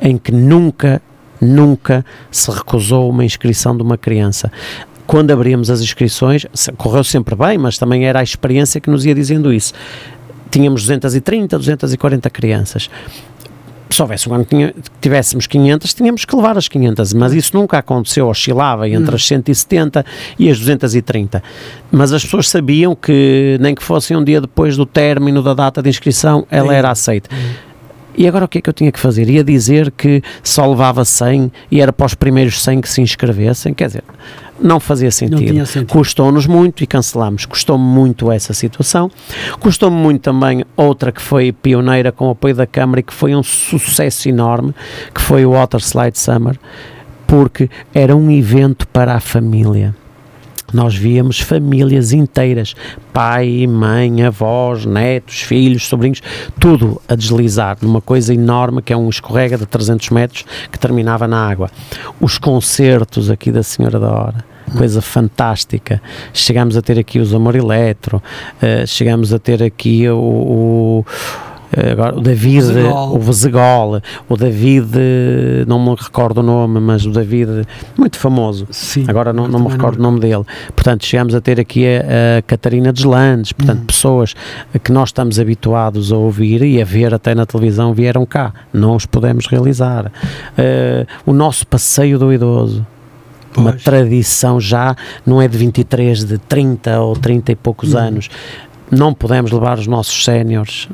em que nunca, nunca se recusou uma inscrição de uma criança. Quando abríamos as inscrições, correu sempre bem, mas também era a experiência que nos ia dizendo isso. Tínhamos 230, 240 crianças se houvesse um ano que tivéssemos 500, tínhamos que levar as 500, mas isso nunca aconteceu, oscilava entre as 170 e as 230. Mas as pessoas sabiam que, nem que fosse um dia depois do término da data de inscrição, ela era aceita. E agora o que é que eu tinha que fazer? Ia dizer que só levava 100 e era para os primeiros 100 que se inscrevessem? Quer dizer, não fazia sentido. sentido. Custou-nos muito e cancelámos. Custou-me muito essa situação. Custou-me muito também outra que foi pioneira com o apoio da Câmara e que foi um sucesso enorme, que foi o Water Slide Summer, porque era um evento para a família. Nós víamos famílias inteiras, pai, mãe, avós, netos, filhos, sobrinhos, tudo a deslizar numa coisa enorme que é um escorrega de 300 metros que terminava na água. Os concertos aqui da Senhora da Hora, coisa fantástica. Chegamos a ter aqui os Amor Eletro, eh, chegamos a ter aqui o, o agora, o David, o Vesegol, o David, eh, não me recordo o nome, mas o David, muito famoso. Sim. Agora não, não me recordo o nome dele. Portanto, chegamos a ter aqui a, a Catarina Deslandes, portanto, pessoas que nós estamos habituados a ouvir e a ver até na televisão vieram cá. Não os podemos realizar. Eh, o nosso passeio do idoso. Uma Pois. tradição já, não é de 23, de 30 ou 30 e poucos Uhum. anos. Não podemos levar os nossos séniores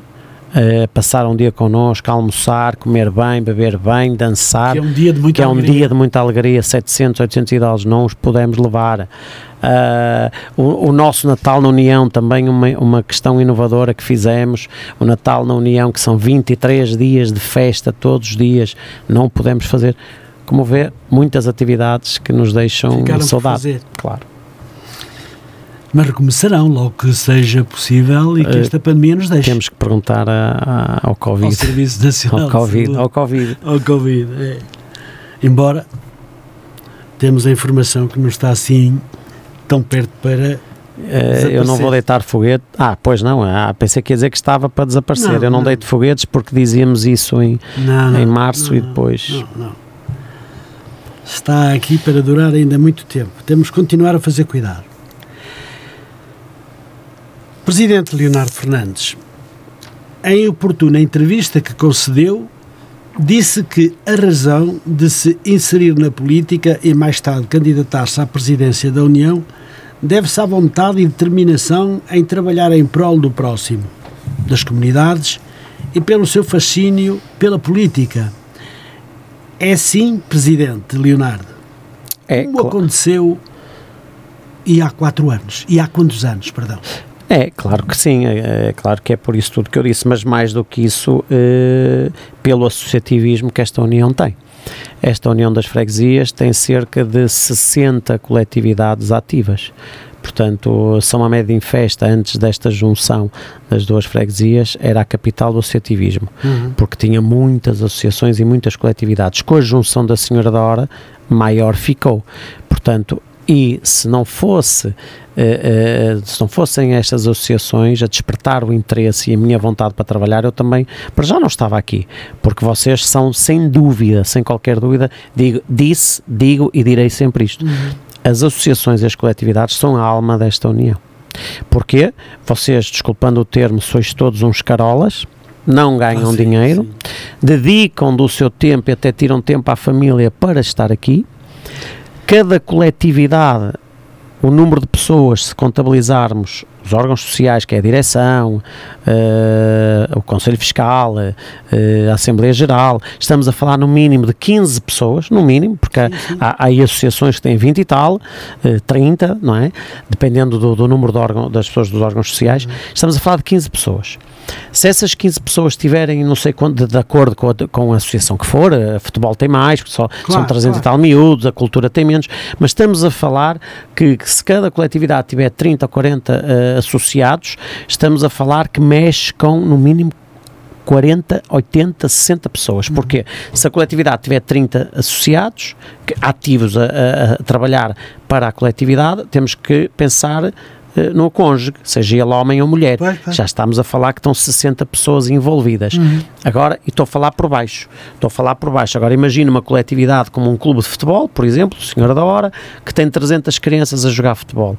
a passar um dia connosco, almoçar, comer bem, beber bem, dançar Que é um dia de muita que é um alegria. dia de muita alegria, 700, 800 idosos, não os podemos levar. Ah, o, o nosso Natal na União, também uma, uma questão inovadora que fizemos, o Natal na União, que são 23 dias de festa todos os dias, não podemos fazer. Como vê, muitas atividades que nos deixam Ficaram saudade. Claro. Mas recomeçarão logo que seja possível e que Eh, esta pandemia nos deixe. Temos que perguntar a- a- ao ao Covid. Serviço <laughs> Nacional Ao Covid, ao Covid. ao Covid. é. Embora temos a informação que não está assim tão perto para. Eh, eu não vou deitar foguete. Ah, pois não. Ah, pensei que ia dizer que estava para desaparecer. Não, eu não, não. deito foguetes porque dizíamos isso em, Não, em março e depois. Não, não. Está aqui para durar ainda muito tempo. Temos que continuar a fazer cuidado. Presidente Leonardo Fernandes, em oportuna entrevista que concedeu, disse que a razão de se inserir na política e mais tarde candidatar-se à presidência da União deve-se à vontade e determinação em trabalhar em prol do próximo, das comunidades e pelo seu fascínio pela política. É sim, Presidente Leonardo. É, Como cla- aconteceu e há quatro anos, e há quantos anos, perdão? É, claro que sim, é, é claro que é por isso tudo que eu disse, mas mais do que isso, eh, pelo associativismo que esta União tem. Esta União das Freguesias tem cerca de 60 coletividades ativas. Portanto, São Mamed em Festa, antes desta junção das duas freguesias, era a capital do associativismo, porque tinha muitas associações e muitas coletividades. Com a junção da Senhora da Hora, maior ficou. Portanto, e se não fosse eh, eh, se não fossem estas associações a despertar o interesse e a minha vontade para trabalhar, eu também para já não estava aqui, porque vocês são sem dúvida, sem qualquer dúvida, digo, disse, digo e direi sempre isto. As associações e as coletividades são a alma desta união. Porquê? Vocês, desculpando o termo, sois todos uns carolas, não ganham Ah, sim, dinheiro, sim. dedicam do seu tempo e até tiram tempo à família para estar aqui. Cada coletividade, o número de pessoas, se contabilizarmos os órgãos sociais, que é a direção, eh, o Conselho Fiscal, eh, a Assembleia Geral, estamos a falar no mínimo de 15 pessoas, no mínimo, porque há, há aí associações que têm 20 e tal, eh, 30, não é? Dependendo do, do número de órgão, das pessoas dos órgãos sociais, estamos a falar de 15 pessoas. Se essas 15 pessoas estiverem, não sei quanto, de, de acordo com a, com a associação que for, a futebol tem mais, só, Claro, são 300 claro. e tal miúdos, a cultura tem menos, mas estamos a falar que, que se cada coletividade tiver 30 ou 40 eh, associados, estamos a falar que mexe com, no mínimo, 40, 80, 60 pessoas. Porquê? Se a coletividade tiver 30 associados que- ativos a, a- a trabalhar para a coletividade, temos que pensar eh, no cônjuge, seja ele homem ou mulher. Pois, pois. Já estamos a falar que estão 60 pessoas envolvidas. Agora, e estou a falar por baixo. Estou a falar por baixo. Agora, imagina uma coletividade como um clube de futebol, por exemplo, Senhora da Hora, que tem 300 crianças a jogar futebol.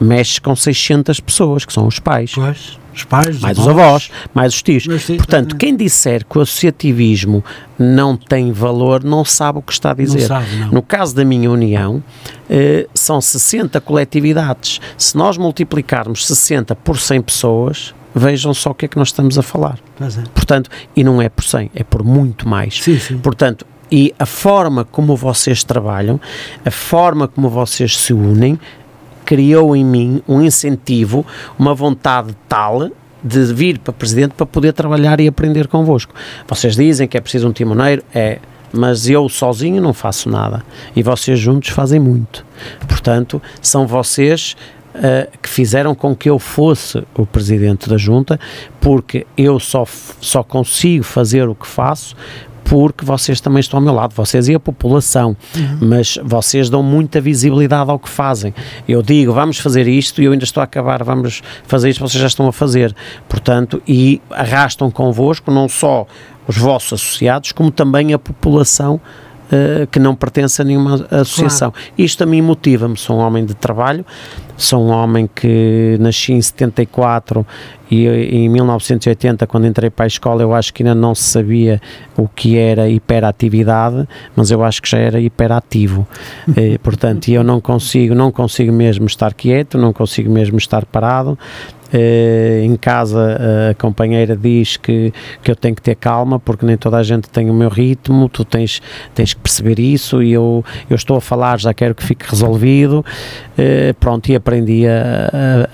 Mexe com 600 pessoas, que são os pais Pois, os pais, mais os avós, mais os tios. Sim, Portanto, sim. quem disser que o associativismo não tem valor, não sabe o que está a dizer. sabe, não. No caso da minha união, eh, são 60 coletividades. Se nós multiplicarmos 60 por 100 pessoas, vejam só o que é que nós estamos a falar. É. Portanto, e não é por 100, é por muito mais. Sim, sim. Portanto, e a forma como vocês trabalham, a forma como vocês se unem, criou em mim um incentivo, uma vontade tal de vir para presidente para poder trabalhar e aprender convosco. Vocês dizem que é preciso um timoneiro, é, mas eu sozinho não faço nada e vocês juntos fazem muito. Portanto, são vocês eh, que fizeram com que eu fosse o presidente da junta, porque eu só, só consigo fazer o que faço porque vocês também estão ao meu lado, vocês e a população, mas vocês dão muita visibilidade ao que fazem. Eu digo, vamos fazer isto e eu ainda estou a acabar, vamos fazer isto, vocês já estão a fazer. Portanto, e arrastam convosco não só os vossos associados, como também a população eh, que não pertence a nenhuma associação. Isto a mim motiva-me, sou um homem de trabalho, sou um homem que nasci em 74 e em 1980, quando entrei para a escola, eu acho que ainda não se sabia o que era hiperatividade, mas eu acho que já era hiperativo. <laughs> Eh, portanto, e eu não consigo, não consigo mesmo estar quieto, não consigo mesmo estar parado. Eh, em casa a companheira diz que, que eu tenho que ter calma porque nem toda a gente tem o meu ritmo, tu tens, tens que perceber isso e eu, eu estou a falar, já quero que fique resolvido. Eh, pronto, e aprendi a- a,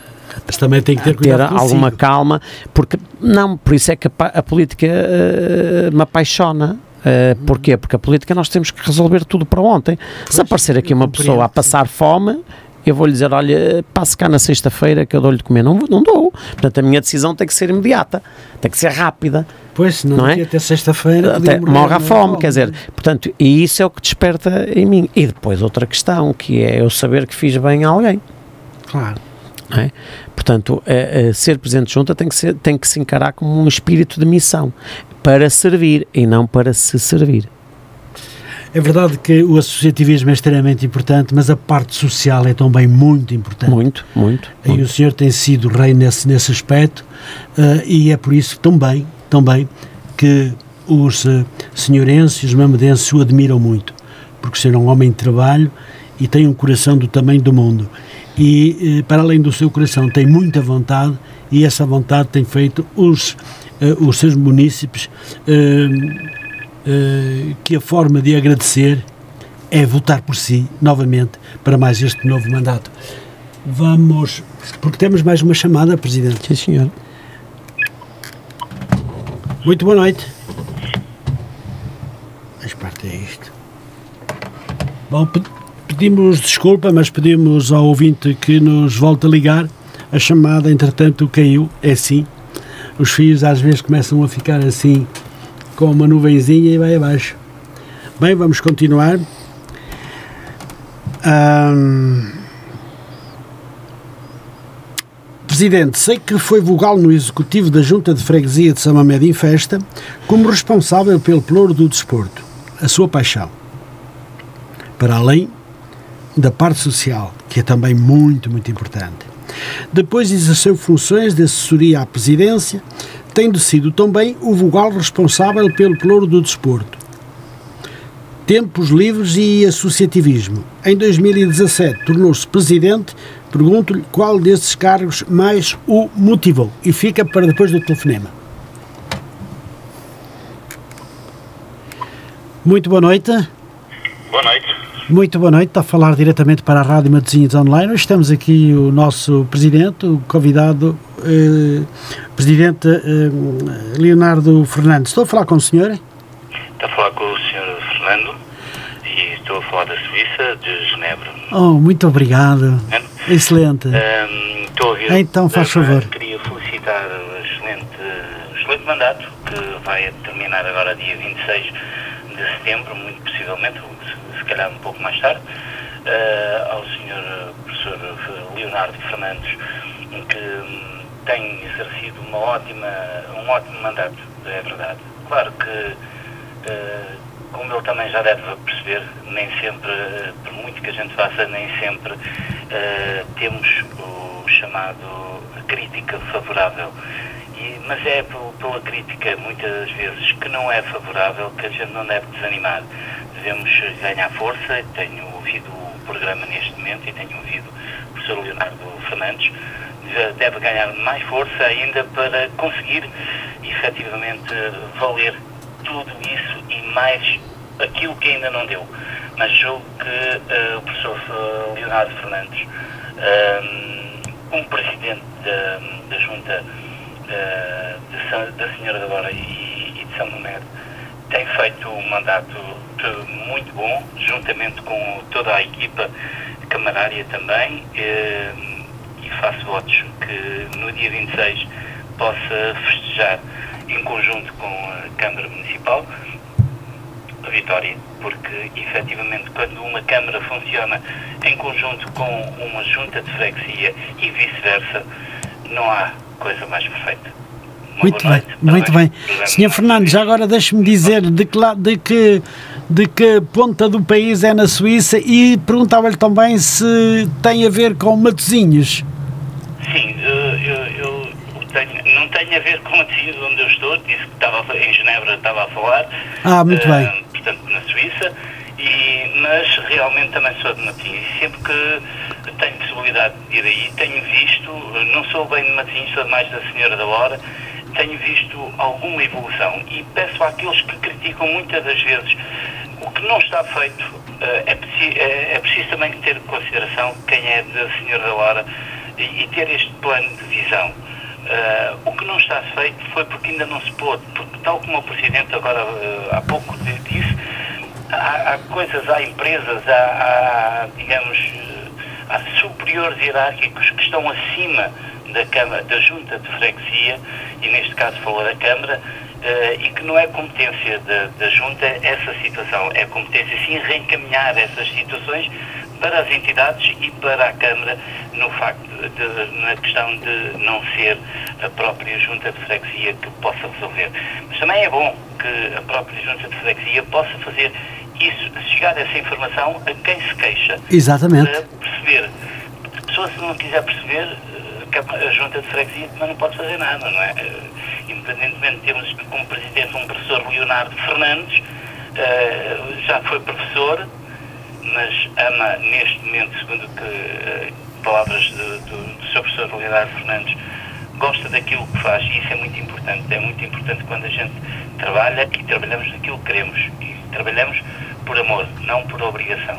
Mas também tem que ter ter alguma calma, porque não, por isso é que a, a política eh, me apaixona. Eh, porquê? Porque a política nós temos que resolver tudo para ontem. Se aparecer aqui uma pessoa a passar fome, eu vou lhe dizer: olha, passe cá na sexta-feira que eu dou-lhe de comer. Não, não dou. Portanto, a minha decisão tem que ser imediata, tem que ser rápida. Pois, senão não é? até sexta-feira. Até morrer, morre é? fome, quer dizer, portanto, e isso é o que desperta em mim. E depois outra questão, que é eu saber que fiz bem a alguém. Claro. é? Portanto, eh, ser presidente de junta tem que, ser, tem que se encarar como um espírito de missão para servir e não para se servir. É verdade que o associativismo é extremamente importante, mas a parte social é também muito importante. Muito, muito. E o muito. senhor tem sido rei nesse, nesse aspecto eh, e é por isso também, também que os uh, senhorenses e os mamedenses o admiram muito, porque o senhor é um homem de trabalho e tem um coração do tamanho do mundo. E eh, para além do seu coração tem muita vontade e essa vontade tem feito os, os seus munícipes eh, que a forma de agradecer é votar por si novamente para mais este novo mandato. Vamos, porque temos mais uma chamada, Presidente. Sim, senhor. Muito boa noite. Mas parte é isto. Bom, pe- pedimos desculpa, mas pedimos ao ouvinte que nos volte a ligar. A chamada, entretanto, caiu. É assim. Os fios às vezes começam a ficar assim, com uma nuvenzinha e vai abaixo. Bem, vamos continuar. Ahm, Presidente, sei que foi vogal no Executivo da Junta de Freguesia de Samamed em Festa como responsável pelo pelouro do desporto, a sua paixão. Para além da parte social, que é também muito, muito importante. Depois exerceu funções de assessoria à presidência, tendo sido também o vogal responsável pelo pelouro do desporto. Tempos livres e associativismo. Em 2017 tornou-se presidente. Pergunto-lhe qual desses cargos mais o motivou. E fica para depois do telefonema. Muito boa noite. Boa noite. Muito boa noite. Está a falar diretamente para a Rádio Matosinhos Online. Hoje estamos aqui o nosso presidente, o convidado eh, Presidente eh, Leonardo Fernandes. Estou a falar com o senhor? Estou a falar com o Sr. Fernando e estou a falar da Suíça, de Genebra. Oh, muito obrigado. É? Excelente. Ahm, estou a ouvir. Então, faz favor. Queria felicitar o excelente, excelente mandato que vai terminar agora dia 26 de setembro, muito possivelmente, calhar um pouco mais tarde, ah, ao Sr. Professor Leonardo Fernandes, que hum, tem exercido uma ótima, um ótimo mandato, é verdade. Claro que Uh, como ele também já deve perceber, nem sempre, uh, por muito que a gente faça, nem sempre uh, temos o chamado crítica favorável. E, mas é pel- pela crítica, muitas vezes, que não é favorável, que a gente não deve desanimar. Devemos ganhar força. Tenho ouvido o programa neste momento e tenho ouvido o professor Leonardo Fernandes. Deve- ganhar mais força ainda para conseguir, efetivamente, valer tudo isso e mais aquilo que ainda não deu. Mas julgo que eh, o professor eh, Leonardo Fernandes, ehm, como presidente da, da Junta da Senhora da Hora e, e de São Mamed, tem feito um mandato muito bom, juntamente com toda a equipa camarária também, eh, e faço votos que no dia 26 possa festejar em conjunto com a Câmara Municipal a vitória, porque efetivamente quando uma Câmara funciona em conjunto com uma junta de freguesia e vice-versa, não há coisa mais perfeita. Uma Muito bem, noite, muito bem. Senhor Fernandes, já agora deixe-me dizer de que, de, que, de que ponta do país é na Suíça e perguntava-lhe também se tem a ver com Matosinhos. Sim, eu, eu- eu tenho- não tem a ver com cidade onde eu estou, disse que estava em Genebra, estava a falar. Ah, muito eh, bem. Portanto, na Suíça, e, mas realmente também sou de Matosinhos. Sempre que tenho possibilidade de ir aí, tenho visto, não sou bem de Matosinhos, sou mais da Senhora da Hora, tenho visto alguma evolução e peço àqueles que criticam muitas das vezes o que não está feito, eh, é, preci- é- é preciso também ter em consideração quem é da Senhora da Hora e, e ter este plano de visão. Eh, o que não está feito foi porque ainda não se pôde, porque tal como o Presidente agora eh, há pouco di- disse, há, coisas, há empresas, há, há, digamos, há superiores hierárquicos que estão acima da, Câmara, da Junta de Freguesia, e neste caso falou da Câmara, eh, e que não é competência da, da Junta essa situação, é competência sim reencaminhar essas situações para as entidades e para a Câmara no facto de, na questão de não ser a própria Junta de Freguesia que possa resolver. Mas também é bom que a própria Junta de Freguesia possa fazer isso, chegar essa informação a quem se queixa Exatamente. para perceber. A pessoa, se não quiser perceber, eh, a junta de freguesia também não pode fazer nada, não é? Eh, Independentemente de termos como presidente um professor Leonardo Fernandes, eh, já foi professor, mas ama neste momento, segundo que, palavras do, do, do seu professor Leonardo Fernandes, gosta daquilo que faz e isso é muito importante. É muito importante quando a gente trabalha e trabalhamos naquilo que queremos e trabalhamos por amor, não por obrigação.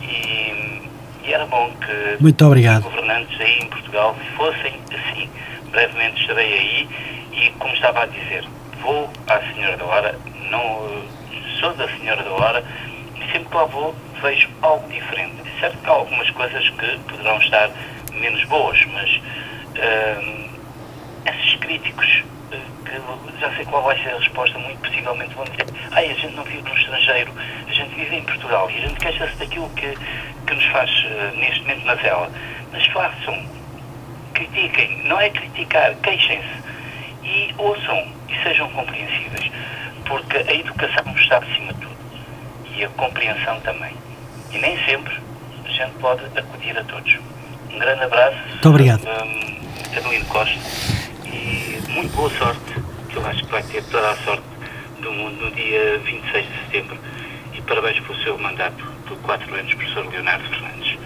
E, e era bom que Muito obrigado. os governantes aí em Portugal fossem assim. Brevemente estarei aí e, como estava a dizer, vou à Senhora da Hora, não, sou da Senhora da Hora e sempre que lá vou vejo algo diferente. Certo que há algumas coisas que poderão estar menos boas, mas hum, esses críticos, eh, que já sei qual vai ser a resposta, muito possivelmente vão dizer ai, a gente não vive no estrangeiro, a gente vive em Portugal e a gente queixa-se daquilo que, que nos faz eh, neste momento na cela. Mas façam, critiquem, não é criticar, queixem-se e ouçam e sejam compreensíveis, porque a educação está acima de tudo e a compreensão também. E nem sempre a gente pode acudir a todos. Um grande abraço. Muito obrigado. Um, Adelino Costa e muito boa sorte, que eu acho que vai ter toda a sorte do mundo no dia 26 de setembro. E parabéns pelo seu mandato por quatro anos, professor Leonardo Fernandes.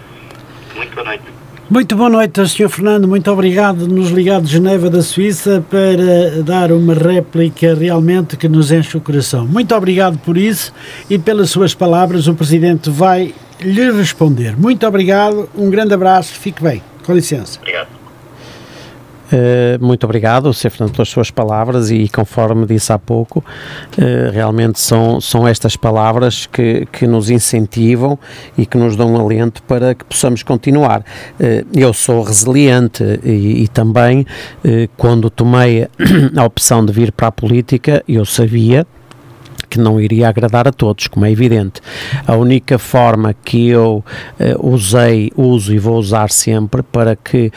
Muito boa noite. Muito boa noite, Sr. Fernando. Muito obrigado nos ligado de Geneva da Suíça para dar uma réplica realmente que nos enche o coração. Muito obrigado por isso e pelas suas palavras. O Presidente vai lhe responder. Muito obrigado, um grande abraço, fique bem. Com licença. Obrigado. Uh, muito obrigado, Sr. Fernando, pelas suas palavras e conforme disse há pouco, uh, realmente são, são estas palavras que, que nos incentivam e que nos dão um alento para que possamos continuar. Uh, eu sou resiliente e, e também, quando tomei <coughs> a opção de vir para a política, eu sabia que não iria agradar a todos, como é evidente. A única forma que eu uh, usei, uso e vou usar sempre para que uh,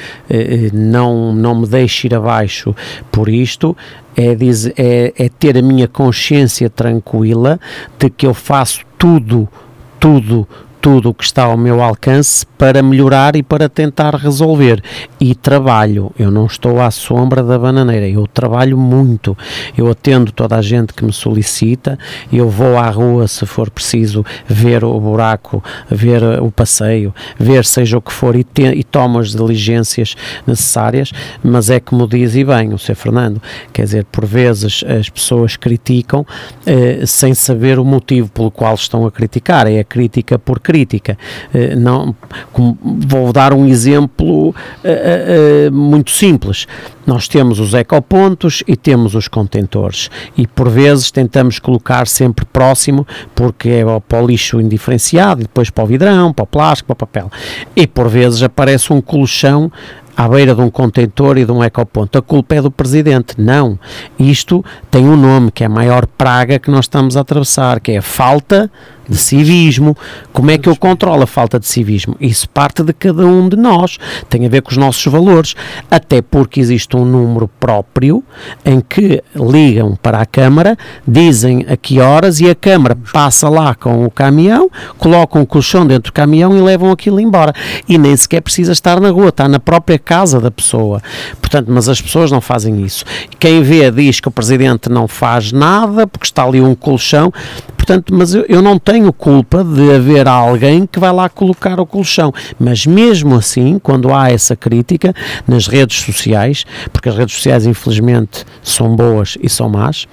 não, não me deixe ir abaixo por isto é, dizer, é, é ter a minha consciência tranquila de que eu faço tudo, tudo, tudo o que está ao meu alcance para melhorar e para tentar resolver. E trabalho, eu não estou à sombra da bananeira, eu trabalho muito. Eu atendo toda a gente que me solicita, eu vou à rua se for preciso ver o buraco, ver o passeio, ver seja o que for e, te, e tomo as diligências necessárias, mas é como diz e bem o Sr. Fernando, quer dizer, por vezes as pessoas criticam eh, sem saber o motivo pelo qual estão a criticar, é a crítica por crítica crítica. Eh, não, vou dar um exemplo eh, eh, muito simples. Nós temos os ecopontos e temos os contentores e por vezes tentamos colocar sempre próximo porque é para o lixo indiferenciado, depois para o vidrão, para o plástico, para o papel. E por vezes aparece um colchão à beira de um contentor e de um ecoponto. A culpa é do presidente. Não. Isto tem um nome que é a maior praga que nós estamos a atravessar, que é a falta de civismo. Como é que eu controlo a falta de civismo? Isso parte de cada um de nós, tem a ver com os nossos valores, até porque existe um número próprio em que ligam para a Câmara, dizem a que horas e a Câmara passa lá com o caminhão, colocam um colchão dentro do caminhão e levam aquilo embora. E nem sequer precisa estar na rua, está na própria casa da pessoa. Portanto, mas as pessoas não fazem isso. Quem vê diz que o Presidente não faz nada porque está ali um colchão, portanto, mas eu, eu não tenho tenho culpa de haver alguém que vai lá colocar o colchão. Mas mesmo assim, quando há essa crítica nas redes sociais, porque as redes sociais infelizmente são boas e são más,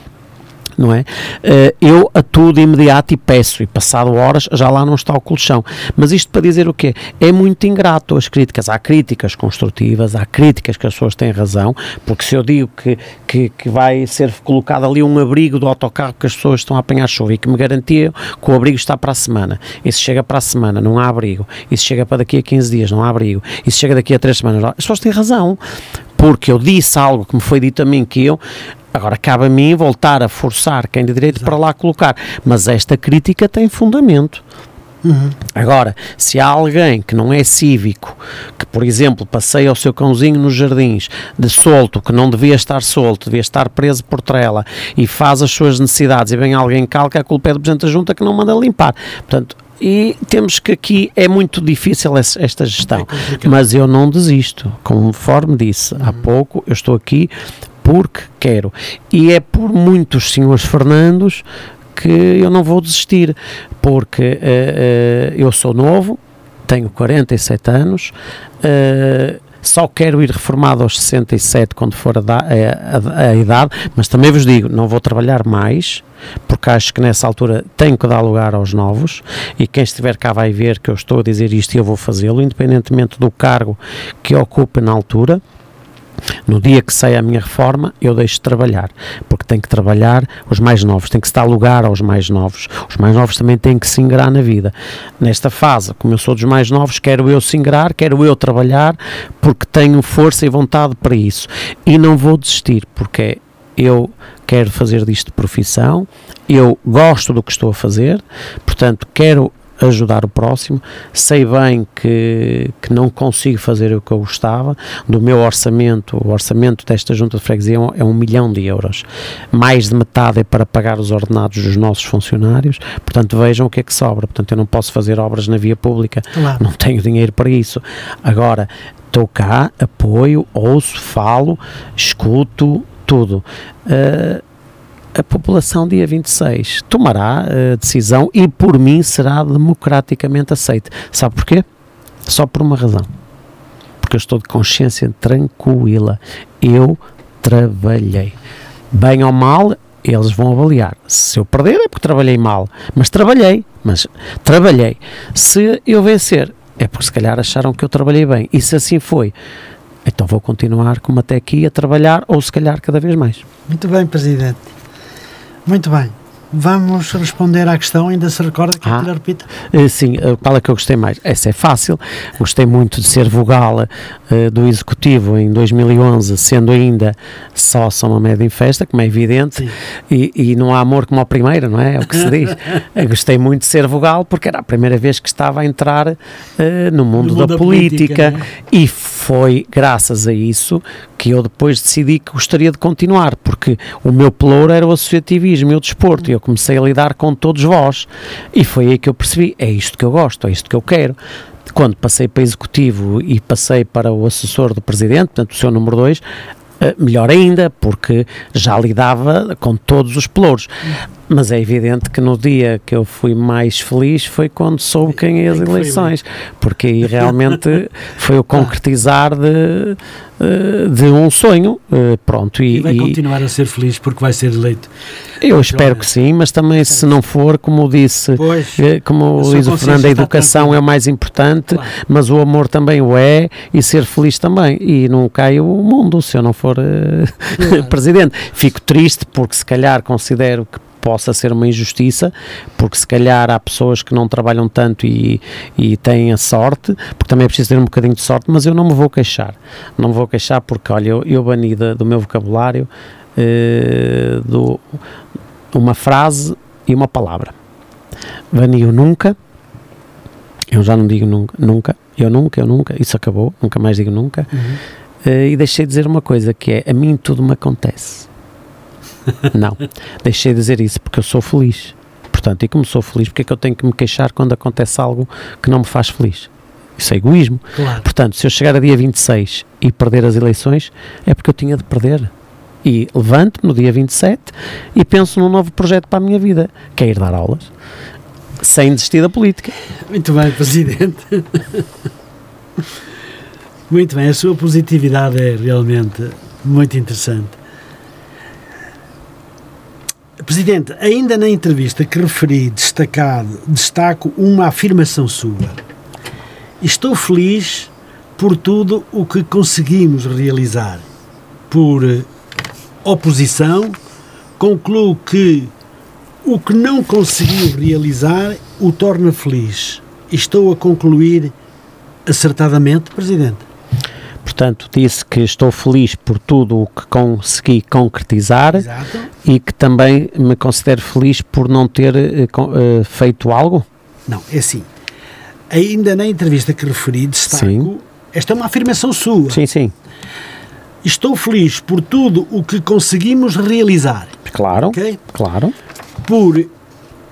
não é? Eh, eu atuo de imediato e peço, e passado horas já lá não está o colchão. Mas isto para dizer o quê? É muito ingrato as críticas. Há críticas construtivas, há críticas que as pessoas têm razão, porque se eu digo que, que, que vai ser colocado ali um abrigo do autocarro que as pessoas estão a apanhar chuva e que me garantia que o abrigo está para a semana, e se chega para a semana não há abrigo, e se chega para daqui a 15 dias não há abrigo, e se chega daqui a 3 semanas, as pessoas têm razão porque eu disse algo que me foi dito a mim que eu Agora cabe a mim voltar a forçar quem de direito Exato. para lá colocar. Mas esta crítica tem fundamento. Uhum. Agora, se há alguém que não é cívico, que por exemplo passeia o seu cãozinho nos jardins, de solto, que não devia estar solto, devia estar preso por trela e faz as suas necessidades e vem alguém calca, a culpa é do Presidente da Junta que não manda limpar. Portanto, e temos que aqui é muito difícil esta gestão, é mas eu não desisto, conforme disse há pouco, eu estou aqui porque quero. E é por muitos senhores Fernandos que eu não vou desistir, porque uh, uh, eu sou novo, tenho 47 anos, uh, só quero ir reformado aos 67 quando for a, a, a, a, idade, mas também vos digo, não vou trabalhar mais, porque acho que nessa altura tenho que dar lugar aos novos e quem estiver cá vai ver que eu estou a dizer isto e eu vou fazê-lo, independentemente do cargo que ocupe na altura. No dia que sai a minha reforma, eu deixo de trabalhar, porque tem que trabalhar os mais novos, tem que se dar lugar aos mais novos. Os mais novos também têm que se ingrar na vida. Nesta fase, como eu sou dos mais novos, quero eu se ingrar, quero eu trabalhar, porque tenho força e vontade para isso. E não vou desistir, porque eu quero fazer disto profissão, eu gosto do que estou a fazer, portanto, quero ajudar o próximo. Sei bem que, que não consigo fazer o que eu gostava. Do meu orçamento, o orçamento desta junta de freguesia é um é milhão de euros. Mais de metade é para pagar os ordenados dos nossos funcionários. Portanto, vejam o que é que sobra. Portanto, eu não posso fazer obras na via pública. Claro. Não tenho dinheiro para isso. Agora, estou cá, apoio, ouço, falo, escuto, tudo. Uh, a população, dia 26, tomará a eh, decisão e, por mim, será democraticamente aceita. Sabe porquê? Só por uma razão. Porque eu estou de consciência tranquila. Eu trabalhei. Bem ou mal, eles vão avaliar. Se eu perder é porque trabalhei mal. Mas trabalhei. Mas trabalhei. Se eu vencer, é porque se calhar acharam que eu trabalhei bem. E se assim foi, Então vou continuar como até aqui a trabalhar, ou se calhar cada vez mais. Muito bem, Presidente. Muito bem. Vamos responder à questão, ainda se recorda que Ah. lhe repita? Eh, Sim, eh, qual é que eu gostei mais? Essa é fácil. Gostei muito de ser vogal eh, do Executivo em 2011, sendo ainda só São Mamed em festa, como é evidente, e, e não há amor como ao primeiro, não é? É o que se diz. <laughs> Gostei muito de ser vogal porque era a primeira vez que estava a entrar eh, no mundo, mundo da, da política, política, e foi graças a isso que eu depois decidi que gostaria de continuar, porque o meu pelouro era o associativismo e o desporto, e eu comecei a lidar com todos vós, e foi aí que eu percebi, é isto que eu gosto, é isto que eu quero. Quando passei para executivo e passei para o assessor do presidente, portanto o seu número 2, melhor ainda, porque já lidava com todos os pelouros. Mas é evidente que no dia que eu fui mais feliz foi quando soube quem é as eleições, porque aí realmente <laughs> foi o concretizar de, eh, de um sonho, eh, pronto, E e, vai e continuar a ser feliz porque vai ser eleito. eu espero que sim, mas também se não for, como disse, Pois, eh, como diz o Fernando, a educação é o mais importante, Claro. mas o amor também o é e ser feliz também. E não cai o mundo se eu não for Claro. <laughs> presidente. Fico triste porque se calhar considero que possa ser uma injustiça, porque se calhar há pessoas que não trabalham tanto e, e têm a sorte, porque também é preciso ter um bocadinho de sorte, mas eu não me vou queixar. Não me vou queixar porque, olha, eu, eu bani da- do meu vocabulário eh, do, uma frase e uma palavra. Bani o nunca, eu já não digo nunca, nunca, eu nunca, eu nunca, isso acabou, nunca mais digo nunca. Uhum. Eh, e deixei de dizer uma coisa que é, a mim tudo me acontece. <laughs> não, deixei de dizer isso porque eu sou feliz. Portanto, e como sou feliz, porque é que eu tenho que me queixar quando acontece algo que não me faz feliz? Isso é egoísmo. Claro. Portanto, se eu chegar a dia 26 e perder as eleições, é porque eu tinha de perder. E levanto-me no dia 27 e penso num novo projeto para a minha vida, que é ir dar aulas, sem desistir da política. Muito bem, Presidente. <laughs> Muito bem, a sua positividade é realmente muito interessante. Presidente, ainda na entrevista que referi destacado, destaco uma afirmação sua. Estou feliz por tudo o que conseguimos realizar. Por eh, oposição, concluo que o que não conseguiu realizar o torna feliz. Estou a concluir acertadamente, Presidente. Portanto, disse que estou feliz por tudo o que consegui concretizar Exato. e que também me considero feliz por não ter eh, feito algo. Não, é assim. Ainda na entrevista que referi, destaco. Sim. Esta é uma afirmação sua. Sim, sim, Estou feliz por tudo o que conseguimos realizar. claro, Ok? claro. Por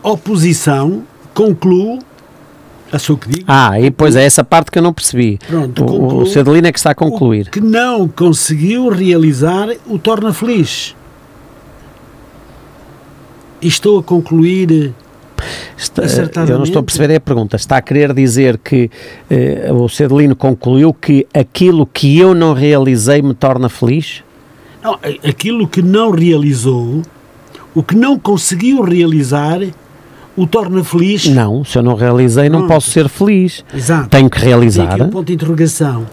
oposição, concluo. Que digo. Ah, e depois é essa parte que eu não percebi. Pronto, o, o. Adelino é que está a concluir. O que não conseguiu realizar o torna feliz. E estou a concluir. Está- Acertadamente. eu não estou a perceber é a pergunta. Está a querer dizer que eh, o Sr. Adelino concluiu que aquilo que eu não realizei me torna feliz? Não, aquilo que não realizou, o que não conseguiu realizar, o torna feliz. Não, se eu não realizei, não Pronto. posso ser feliz. Exato. Tenho que realizar. um ponto de interrogação.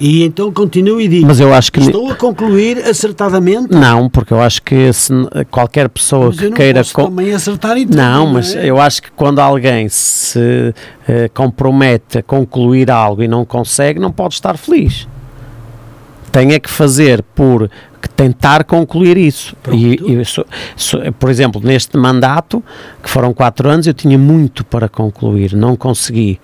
E então continuo e digo: Mas eu acho que. estou a concluir acertadamente. Não, porque eu acho que se qualquer pessoa que não queira. posso co- também acertar e tudo, Não, mas é? eu acho que quando alguém se eh, compromete a concluir algo e não consegue, não pode estar feliz. Tem é que fazer por que tentar concluir isso. E, e so- so- por exemplo, neste mandato, que foram quatro anos, eu tinha muito para concluir, não consegui.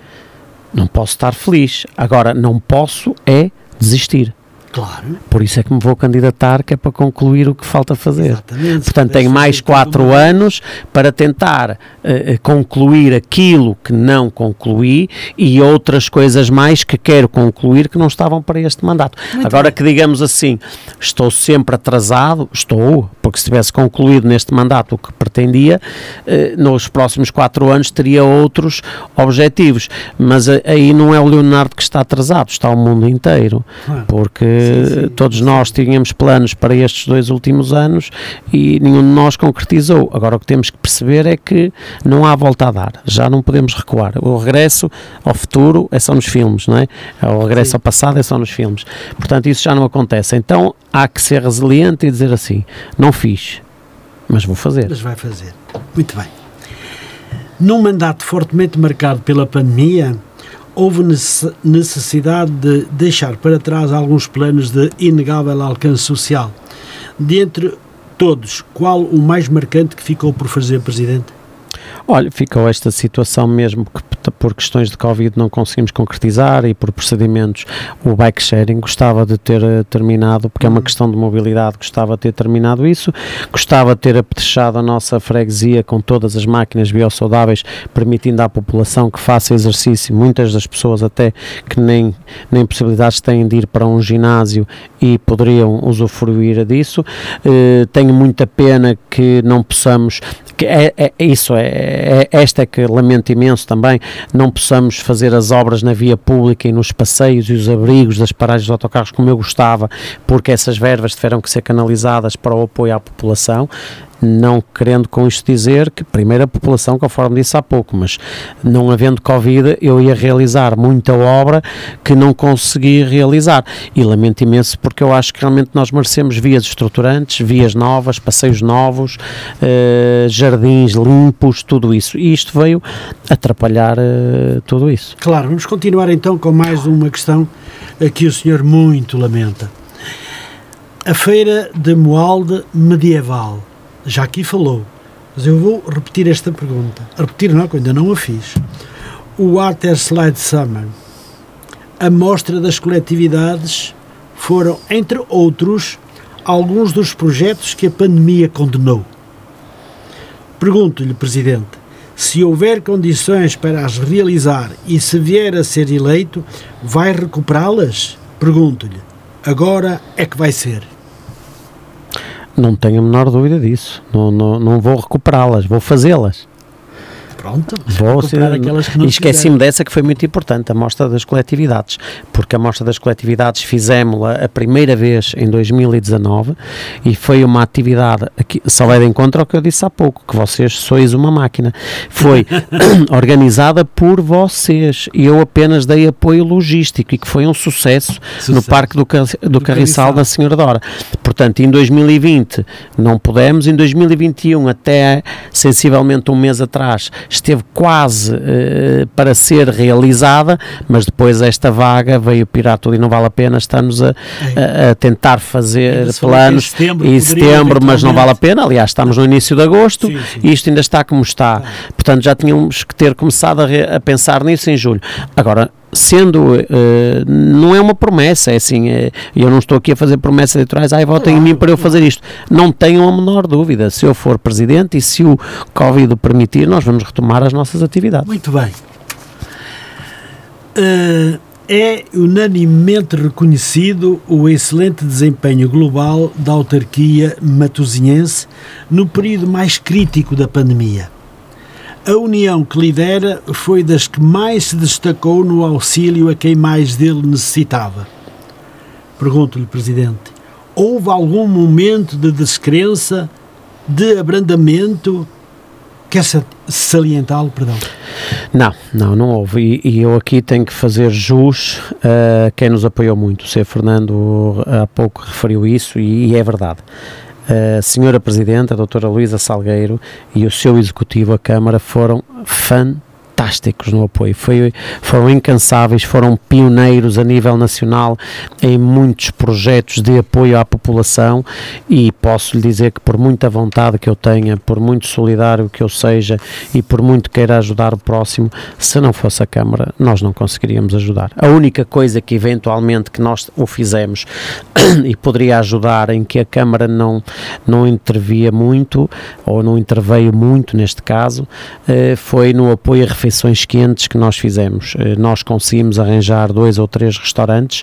Não posso estar feliz. Agora, não posso é desistir. Claro. Por isso é que me vou candidatar, que é para concluir o que falta fazer. Exatamente. Portanto, tenho mais quatro anos para tentar eh, concluir aquilo que não concluí e outras coisas mais que quero concluir que não estavam para este mandato. Agora que digamos assim, estou sempre atrasado, estou, porque se tivesse concluído neste mandato o que pretendia, eh, nos próximos quatro anos teria outros objetivos. Mas eh, aí não é o Leonardo que está atrasado, está o mundo inteiro. Porque sim, sim, todos nós tínhamos planos para estes dois últimos anos e nenhum de nós concretizou. Agora o que temos que perceber é que não há volta a dar, já não podemos recuar. O regresso ao futuro é só nos filmes, não é? O regresso sim. ao passado é só nos filmes. Portanto, isso já não acontece. Então há que ser resiliente e dizer assim: não fiz, mas vou fazer. Mas vai fazer. Muito bem. Num mandato fortemente marcado pela pandemia, houve necessidade de deixar para trás alguns planos de inegável alcance social. Dentre todos, qual o mais marcante que ficou por fazer, Presidente? Olha, ficou esta situação mesmo que por questões de Covid não conseguimos concretizar e por procedimentos o bike sharing gostava de ter eh, terminado, porque é uma uhum. questão de mobilidade, gostava de ter terminado isso, gostava de ter apetrechado a nossa freguesia com todas as máquinas biosaudáveis, permitindo à população que faça exercício, muitas das pessoas até que nem, nem possibilidades têm de ir para um ginásio e poderiam usufruir disso. Uh, tenho muita pena que não possamos que é, é, isso, é, é, esta é que lamento imenso também, não possamos fazer as obras na via pública e nos passeios e os abrigos das paragens de autocarros como eu gostava, porque essas verbas tiveram que ser canalizadas para o apoio à população não querendo com isto dizer que, primeiro, a população, conforme disse há pouco, mas não havendo Covid, eu ia realizar muita obra que não consegui realizar. E lamento imenso porque eu acho que realmente nós merecemos vias estruturantes, vias novas, passeios novos, eh, jardins limpos, tudo isso. E isto veio atrapalhar eh, tudo isso. Claro, vamos continuar então com mais uma questão que o senhor muito lamenta. A feira de Moalde medieval já aqui falou, mas eu vou repetir esta pergunta. Repetir não, que ainda não a fiz. O Water Slide Summer, a mostra das coletividades, foram, entre outros, alguns dos projetos que a pandemia condenou. Pergunto-lhe, Presidente, se houver condições para as realizar e se vier a ser eleito, vai recuperá-las? Pergunto-lhe. Agora é que vai ser. Não tenho a menor dúvida disso. Não, não, não vou recuperá-las, vou fazê-las. Pronto, vou e esqueci-me dessa que foi muito importante, a mostra das coletividades, porque a mostra das coletividades fizemos-la a primeira vez em 2019 e foi uma atividade, aqui, só vai de encontro ao que eu disse há pouco, que vocês sois uma máquina. Foi <laughs> organizada por vocês e eu apenas dei apoio logístico e que foi um sucesso, sucesso. no Parque do, do, do Carriçal da Senhora Dora. Portanto, em 2020 não pudemos, em 2021 até sensivelmente um mês atrás esteve quase uh, para ser realizada, mas depois esta vaga veio pirar tudo e não vale a pena, estamos a, a, a tentar fazer planos em setembro, em setembro mas não vale a pena, aliás estamos no início de agosto sim, sim. e isto ainda está como está, portanto já tínhamos que ter começado a, a pensar nisso em julho. Agora, sendo, uh, não é uma promessa, é assim, uh, eu não estou aqui a fazer promessas eleitorais, ai, votem claro, em mim para eu fazer isto. Não tenham a menor dúvida, se eu for presidente e se o Covid o permitir, nós vamos retomar as nossas atividades. Muito bem. Uh, é unanimemente reconhecido o excelente desempenho global da autarquia matosinhense no período mais crítico da pandemia. A união que lidera foi das que mais se destacou no auxílio a quem mais dele necessitava. Pergunto-lhe, Presidente, houve algum momento de descrença, de abrandamento? Quer salientá-lo, perdão? Não, não, não houve. E, e, eu aqui tenho que fazer jus a quem nos apoiou muito. O Sr. Fernando há pouco referiu isso e, e é verdade a senhora Presidente, a doutora Luísa Salgueiro e o seu Executivo, a Câmara, foram fantásticos fantásticos no apoio, Foi, foram incansáveis, foram pioneiros a nível nacional em muitos projetos de apoio à população e posso lhe dizer que por muita vontade que eu tenha, por muito solidário que eu seja e por muito queira ajudar o próximo, se não fosse a Câmara, nós não conseguiríamos ajudar. A única coisa que eventualmente que nós o fizemos <coughs> e poderia ajudar em que a Câmara não, não intervia muito ou não interveio muito neste caso, eh, foi no apoio a refeições quentes que nós fizemos. Eh, nós conseguimos arranjar dois ou três restaurantes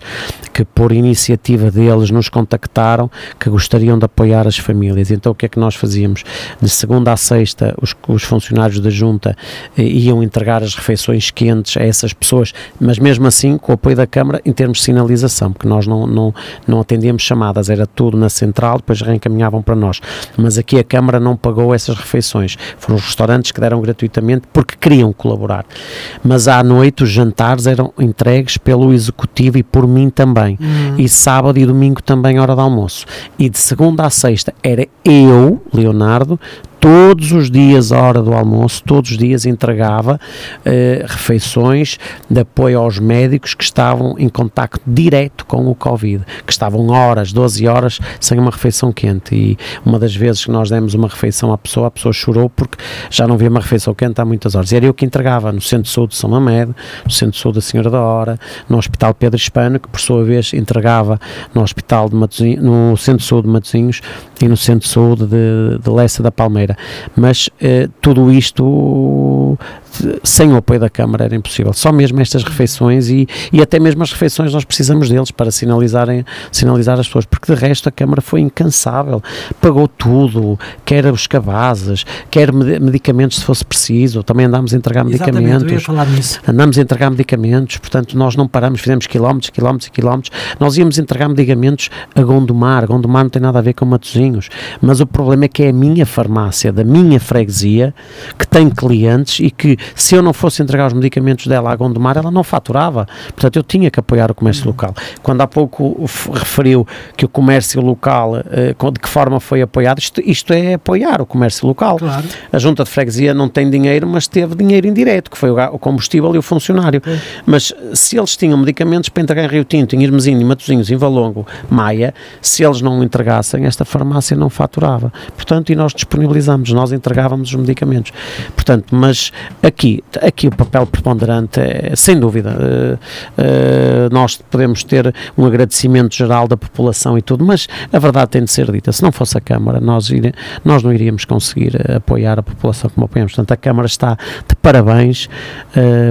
que, por iniciativa deles, nos contactaram que gostariam de apoiar as famílias. Então, o que é que nós fazíamos? De segunda a sexta, os, os funcionários da Junta eh, iam entregar as refeições quentes a essas pessoas, mas mesmo assim, com o apoio da Câmara, em termos de sinalização, porque nós não, não, não atendíamos chamadas, era tudo na central, depois reencaminhavam para nós. Mas aqui a Câmara não pagou essas refeições. Foram os restaurantes que deram gratuitamente porque queriam colaborar. Mas à noite os jantares eram entregues pelo Executivo e por mim também. E sábado e domingo também, hora de almoço. E de segunda a sexta era eu, Leonardo, todos os dias, à hora do almoço, todos os dias entregava eh, refeições de apoio aos médicos que estavam em contacto direto com o Covid, que estavam horas, 12 horas, sem uma refeição quente. E uma das vezes que nós demos uma refeição à pessoa, a pessoa chorou porque já não via uma refeição quente há muitas horas. E era eu que entregava no Centro de Saúde de São Mamed, no Centro de Saúde da Senhora da Hora, no Hospital Pedro Hispano, que por sua vez entregava no Hospital de Matosinhos, no Centro de Saúde de Matosinhos e no Centro de Saúde de, de Lessa da Palmeira. Mas eh, tudo isto sem o apoio da Câmara era impossível. Só mesmo estas refeições e, e até mesmo as refeições nós precisamos deles para sinalizarem, sinalizar as pessoas, porque de resto a Câmara foi incansável, pagou tudo, quer os cabazes, quer medicamentos se fosse preciso, também andámos a entregar medicamentos. Andamos a entregar medicamentos, portanto nós não paramos, fizemos quilómetros, quilómetros e quilómetros, nós íamos entregar medicamentos a Gondomar, Gondomar não tem nada a ver com Matozinhos, mas o problema é que é a minha farmácia, da minha freguesia, que tem clientes e que se eu não fosse entregar os medicamentos dela à Gondomar, ela não faturava. Portanto, eu tinha que apoiar o comércio uhum. local. Quando há pouco referiu que o comércio local, eh, de que forma foi apoiado, isto, isto é apoiar o comércio local. Claro. A Junta de Freguesia não tem dinheiro, mas teve dinheiro indireto, que foi o combustível e o funcionário. É. Mas se eles tinham medicamentos para entregar em Rio Tinto, em Irmezinho, em Matosinhos, em Valongo, Maia, se eles não entregassem, esta farmácia não faturava. Portanto, e nós disponibilizamos, nós entregávamos os medicamentos. Portanto, mas aqui, aqui o papel preponderante é, sem dúvida, uh, uh, nós podemos ter um agradecimento geral da população e tudo, mas a verdade tem de ser dita, se não fosse a Câmara, nós, ir, nós não iríamos conseguir apoiar a população como apoiamos, portanto a Câmara está de parabéns,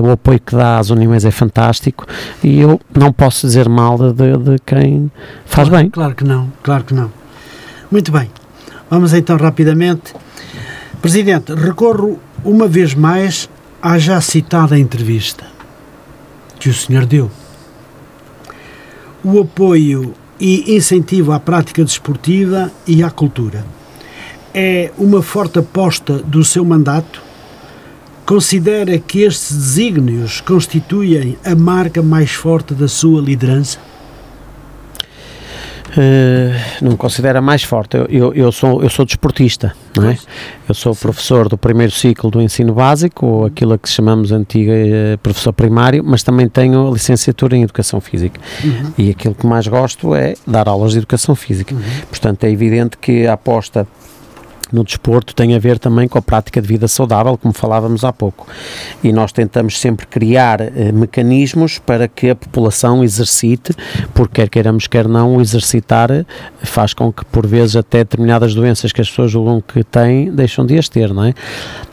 o apoio que dá às Uniões é fantástico e eu não posso dizer mal de, de quem faz claro, bem. Claro que não, claro que não. Muito bem, vamos então rapidamente. Presidente, recorro uma vez mais à já citada entrevista que o senhor deu. O apoio e incentivo à prática desportiva e à cultura é uma forte aposta do seu mandato? Considera que estes desígnios constituem a marca mais forte da sua liderança? Uh, não me considera mais forte. Eu, eu, eu, sou, eu sou desportista, não é? Eu sou professor do primeiro ciclo do ensino básico, ou aquilo a que chamamos antiga uh, professor primário, mas também tenho a licenciatura em Educação Física. Uhum. E aquilo que mais gosto é dar aulas de Educação Física. Uhum. Portanto, é evidente que a aposta no desporto tem a ver também com a prática de vida saudável, como falávamos há pouco. E nós tentamos sempre criar eh, mecanismos para que a população exercite, porque quer queiramos, quer não, exercitar eh, faz com que, por vezes, até determinadas doenças que as pessoas julgam que têm, deixam de as ter, não é?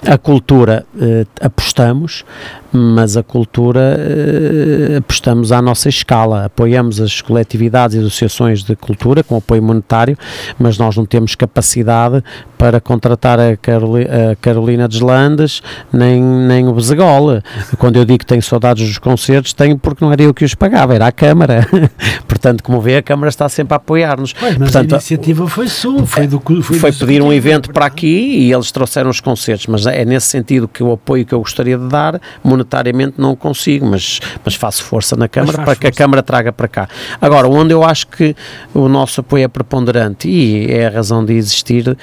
A cultura eh, apostamos, mas a cultura eh, apostamos à nossa escala, apoiamos as coletividades e associações de cultura com apoio monetário, mas nós não temos capacidade para contratar a, Caroli, a Carolina Deslandes nem, nem o Bezegol. Quando eu digo que tenho saudades dos concertos, tenho porque não era eu que os pagava, era a Câmara. <laughs> Portanto, como vê, a Câmara está sempre a apoiar-nos. Mas Portanto, a iniciativa foi sua, foi do Foi, foi pedir um evento para aqui e eles trouxeram os concertos, mas é nesse sentido que o apoio que eu gostaria de dar, monetariamente não consigo, mas, mas faço força na Câmara para força. que a Câmara traga para cá. Agora, onde eu acho que o nosso apoio é preponderante e é a razão de existir uh,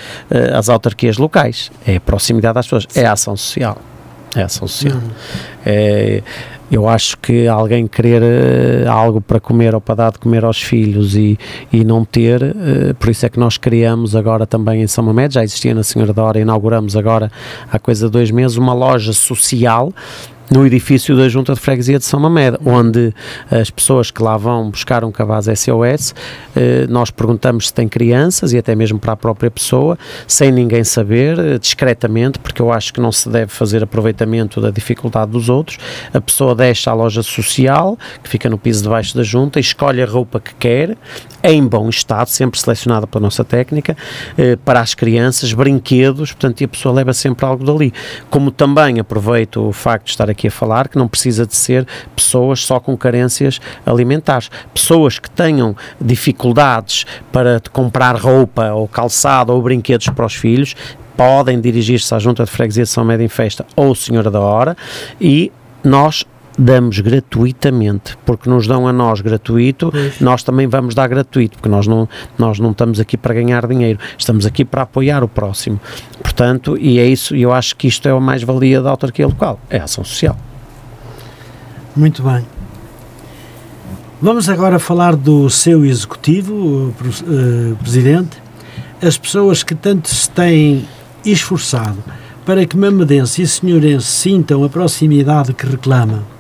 as autarquias locais, é a proximidade às pessoas, é a ação social. É a ação social. Uhum. É, eu acho que alguém querer uh, algo para comer ou para dar de comer aos filhos e, e não ter, uh, por isso é que nós criamos agora também em São Mamede, já existia na Senhora da Hora, inauguramos agora há coisa de dois meses uma loja social no edifício da Junta de Freguesia de São Mamede, onde as pessoas que lá vão buscar um cabaz SOS, eh, nós perguntamos se tem crianças e até mesmo para a própria pessoa, sem ninguém saber, eh, discretamente, porque eu acho que não se deve fazer aproveitamento da dificuldade dos outros. A pessoa deixa a loja social, que fica no piso de baixo da junta, escolhe a roupa que quer, em bom estado, sempre selecionada pela nossa técnica, eh, para as crianças, brinquedos, portanto, e a pessoa leva sempre algo dali. Como também aproveito o facto de estar aqui a falar que não precisa de ser pessoas só com carências alimentares. Pessoas que tenham dificuldades para comprar roupa ou calçado ou brinquedos para os filhos, podem dirigir-se à Junta de Freguesia de São Médio em Festa ou Senhora da Hora e nós damos gratuitamente, porque nos dão a nós gratuito, Pois. nós também vamos dar gratuito, porque nós não, nós não estamos aqui para ganhar dinheiro, estamos aqui para apoiar o próximo. Portanto, e é isso, e eu acho que isto é a mais-valia da autarquia local, é a ação social. Muito bem. Vamos agora falar do seu executivo, eh, presidente, as pessoas que tanto se têm esforçado para que Mamedense e Senhorense sintam a proximidade que reclamam.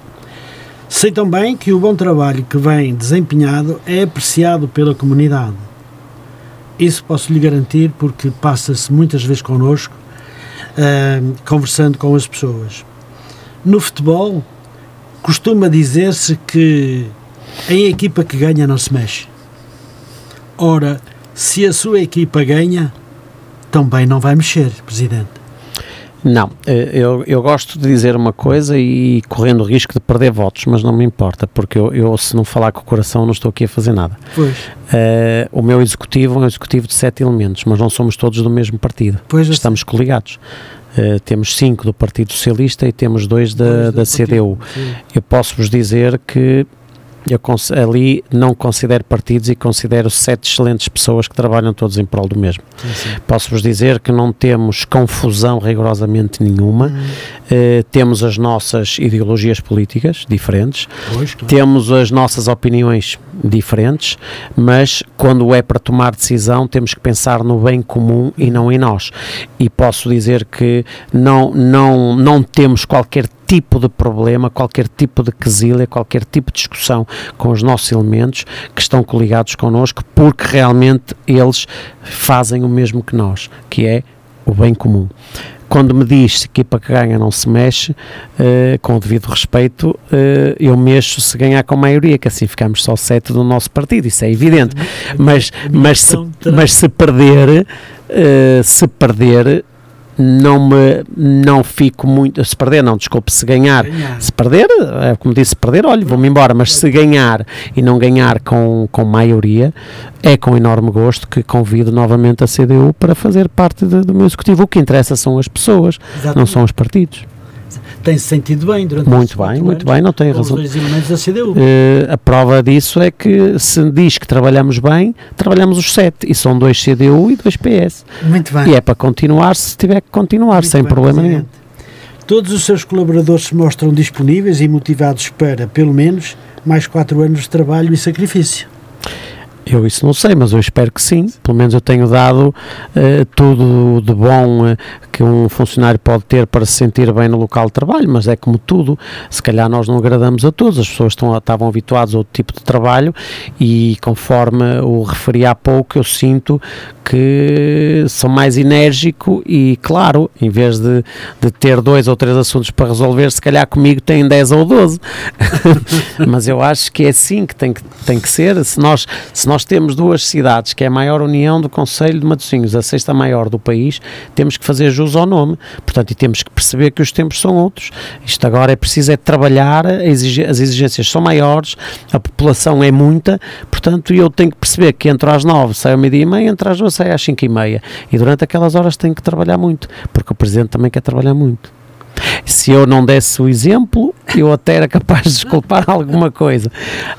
Sei também que o bom trabalho que vem desempenhado é apreciado pela comunidade. Isso posso lhe garantir porque passa-se muitas vezes connosco, eh, conversando com as pessoas. No futebol, costuma dizer-se que em equipa que ganha não se mexe. Ora, se a sua equipa ganha, também não vai mexer, Presidente. Não, eh, eu, eu gosto de dizer uma coisa e correndo o risco de perder votos, mas não me importa, porque eu, eu se não falar com o coração não estou aqui a fazer nada. Pois, Eh, o meu executivo é um executivo de sete elementos, mas não somos todos do mesmo partido. pois Estamos coligados. Eh, temos cinco do Partido Socialista e temos dois da, da CDU. Eu posso-vos dizer que eu ali não considero partidos e considero sete excelentes pessoas que trabalham todos em prol do mesmo. Posso-vos dizer que não temos confusão rigorosamente nenhuma, Eh, temos as nossas ideologias políticas diferentes, Pois, claro. temos as nossas opiniões diferentes, mas quando é para tomar decisão temos que pensar no bem comum e não em nós. E posso dizer que não, não, não temos qualquer tipo de problema, qualquer tipo de quesilha, qualquer tipo de discussão com os nossos elementos que estão coligados connosco, porque realmente eles fazem o mesmo que nós, que é o bem comum. Quando me diz a equipa que ganha não se mexe, eh, com o devido respeito, eh, eu mexo se ganhar com maioria, que assim ficamos só sete do nosso partido, isso é evidente. Mas, a mas, se, mas se perder, eh, se perder, não me não fico muito. Se perder, não, desculpe, se ganhar. Ganhar. Se perder, é como disse, se perder, olha, vou-me embora. Mas se ganhar e não ganhar com, com maioria, é com enorme gosto que convido novamente a CDU para fazer parte de- do meu executivo. O que interessa são as pessoas, não Exatamente. são os partidos. Tem-se sentido bem durante Muito bem, muito anos bem, não tem razão. Os dois elementos da CDU. Eh, a prova disso é que se diz que trabalhamos bem, trabalhamos os sete, e são dois CDU e dois PS. Muito bem. E é para continuar se tiver que continuar, Muito sem bem, problema nenhum. Presidente. Todos os seus colaboradores se mostram disponíveis e motivados para, pelo menos, mais quatro anos de trabalho e sacrifício. Eu isso não sei, mas eu espero que sim. Pelo menos eu tenho dado eh, tudo de bom eh, que um funcionário pode ter para se sentir bem no local de trabalho, mas é como tudo, se calhar nós não agradamos a todos, as pessoas estão, estavam habituadas a outro tipo de trabalho e conforme o referi há pouco, eu sinto que sou mais enérgico e claro, em vez de, de ter dois ou três assuntos para resolver, se calhar comigo tem 10 ou 12. <laughs> mas eu acho que é assim que tem que, tem que ser. Se nós, se nós temos duas cidades, que é a maior união do Conselho de Matosinhos, a sexta maior do país, temos que fazer jus ao nome. Portanto, e temos que perceber que os tempos são outros. Isto agora é preciso é trabalhar, as exigências são maiores, a população é muita, portanto, eu tenho que perceber que entre às nove sai ao meio-dia e meia, entre às duas sai às cinco e meia. E durante aquelas horas tenho que trabalhar muito, porque o Presidente também quer trabalhar muito. Se eu não desse o exemplo, eu até era capaz de desculpar alguma coisa.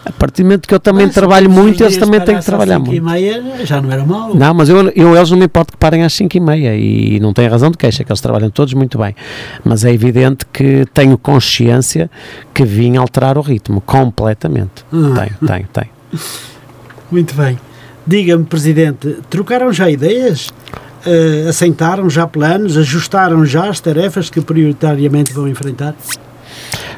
A partir do momento que eu também Mas, trabalho se muito, eles também têm que às trabalhar muito. e meia, já não era mau. Não, mas eu, eu eles não me importo que parem às 5 e e não têm razão de queixa, que eles trabalham todos muito bem. Mas é evidente que tenho consciência que vim alterar o ritmo, completamente. Ah. Tenho, tenho, tenho. <laughs> Muito bem. Diga-me, Presidente, trocaram já ideias? Eh, assentaram já planos? Ajustaram já as tarefas que prioritariamente vão enfrentar?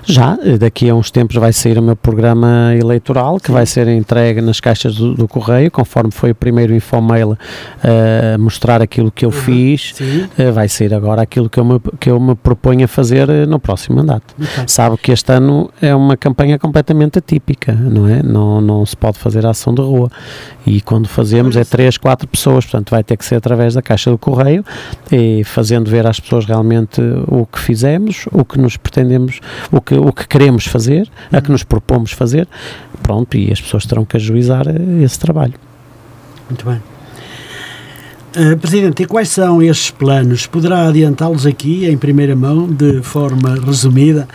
Já, daqui a uns tempos vai sair o meu programa eleitoral, que vai ser entregue nas caixas do, do correio, conforme foi o primeiro infomail a mostrar aquilo que eu fiz, Sim. eh, vai sair agora aquilo que eu me, que eu me proponho a fazer eh, no próximo mandato. Bem. Sabe que este ano é uma campanha completamente atípica, não é? Não, não se pode fazer ação de rua. E quando fazemos é três, quatro pessoas, portanto vai ter que ser através da caixa do correio e fazendo ver às pessoas realmente o que fizemos, o que nos pretendemos, o que, o que queremos fazer, a que nos propomos fazer. Pronto, e as pessoas terão que ajuizar eh, esse trabalho. Muito bem. Eh, Presidente, e quais são estes planos? Poderá adiantá-los aqui em primeira mão, de forma resumida,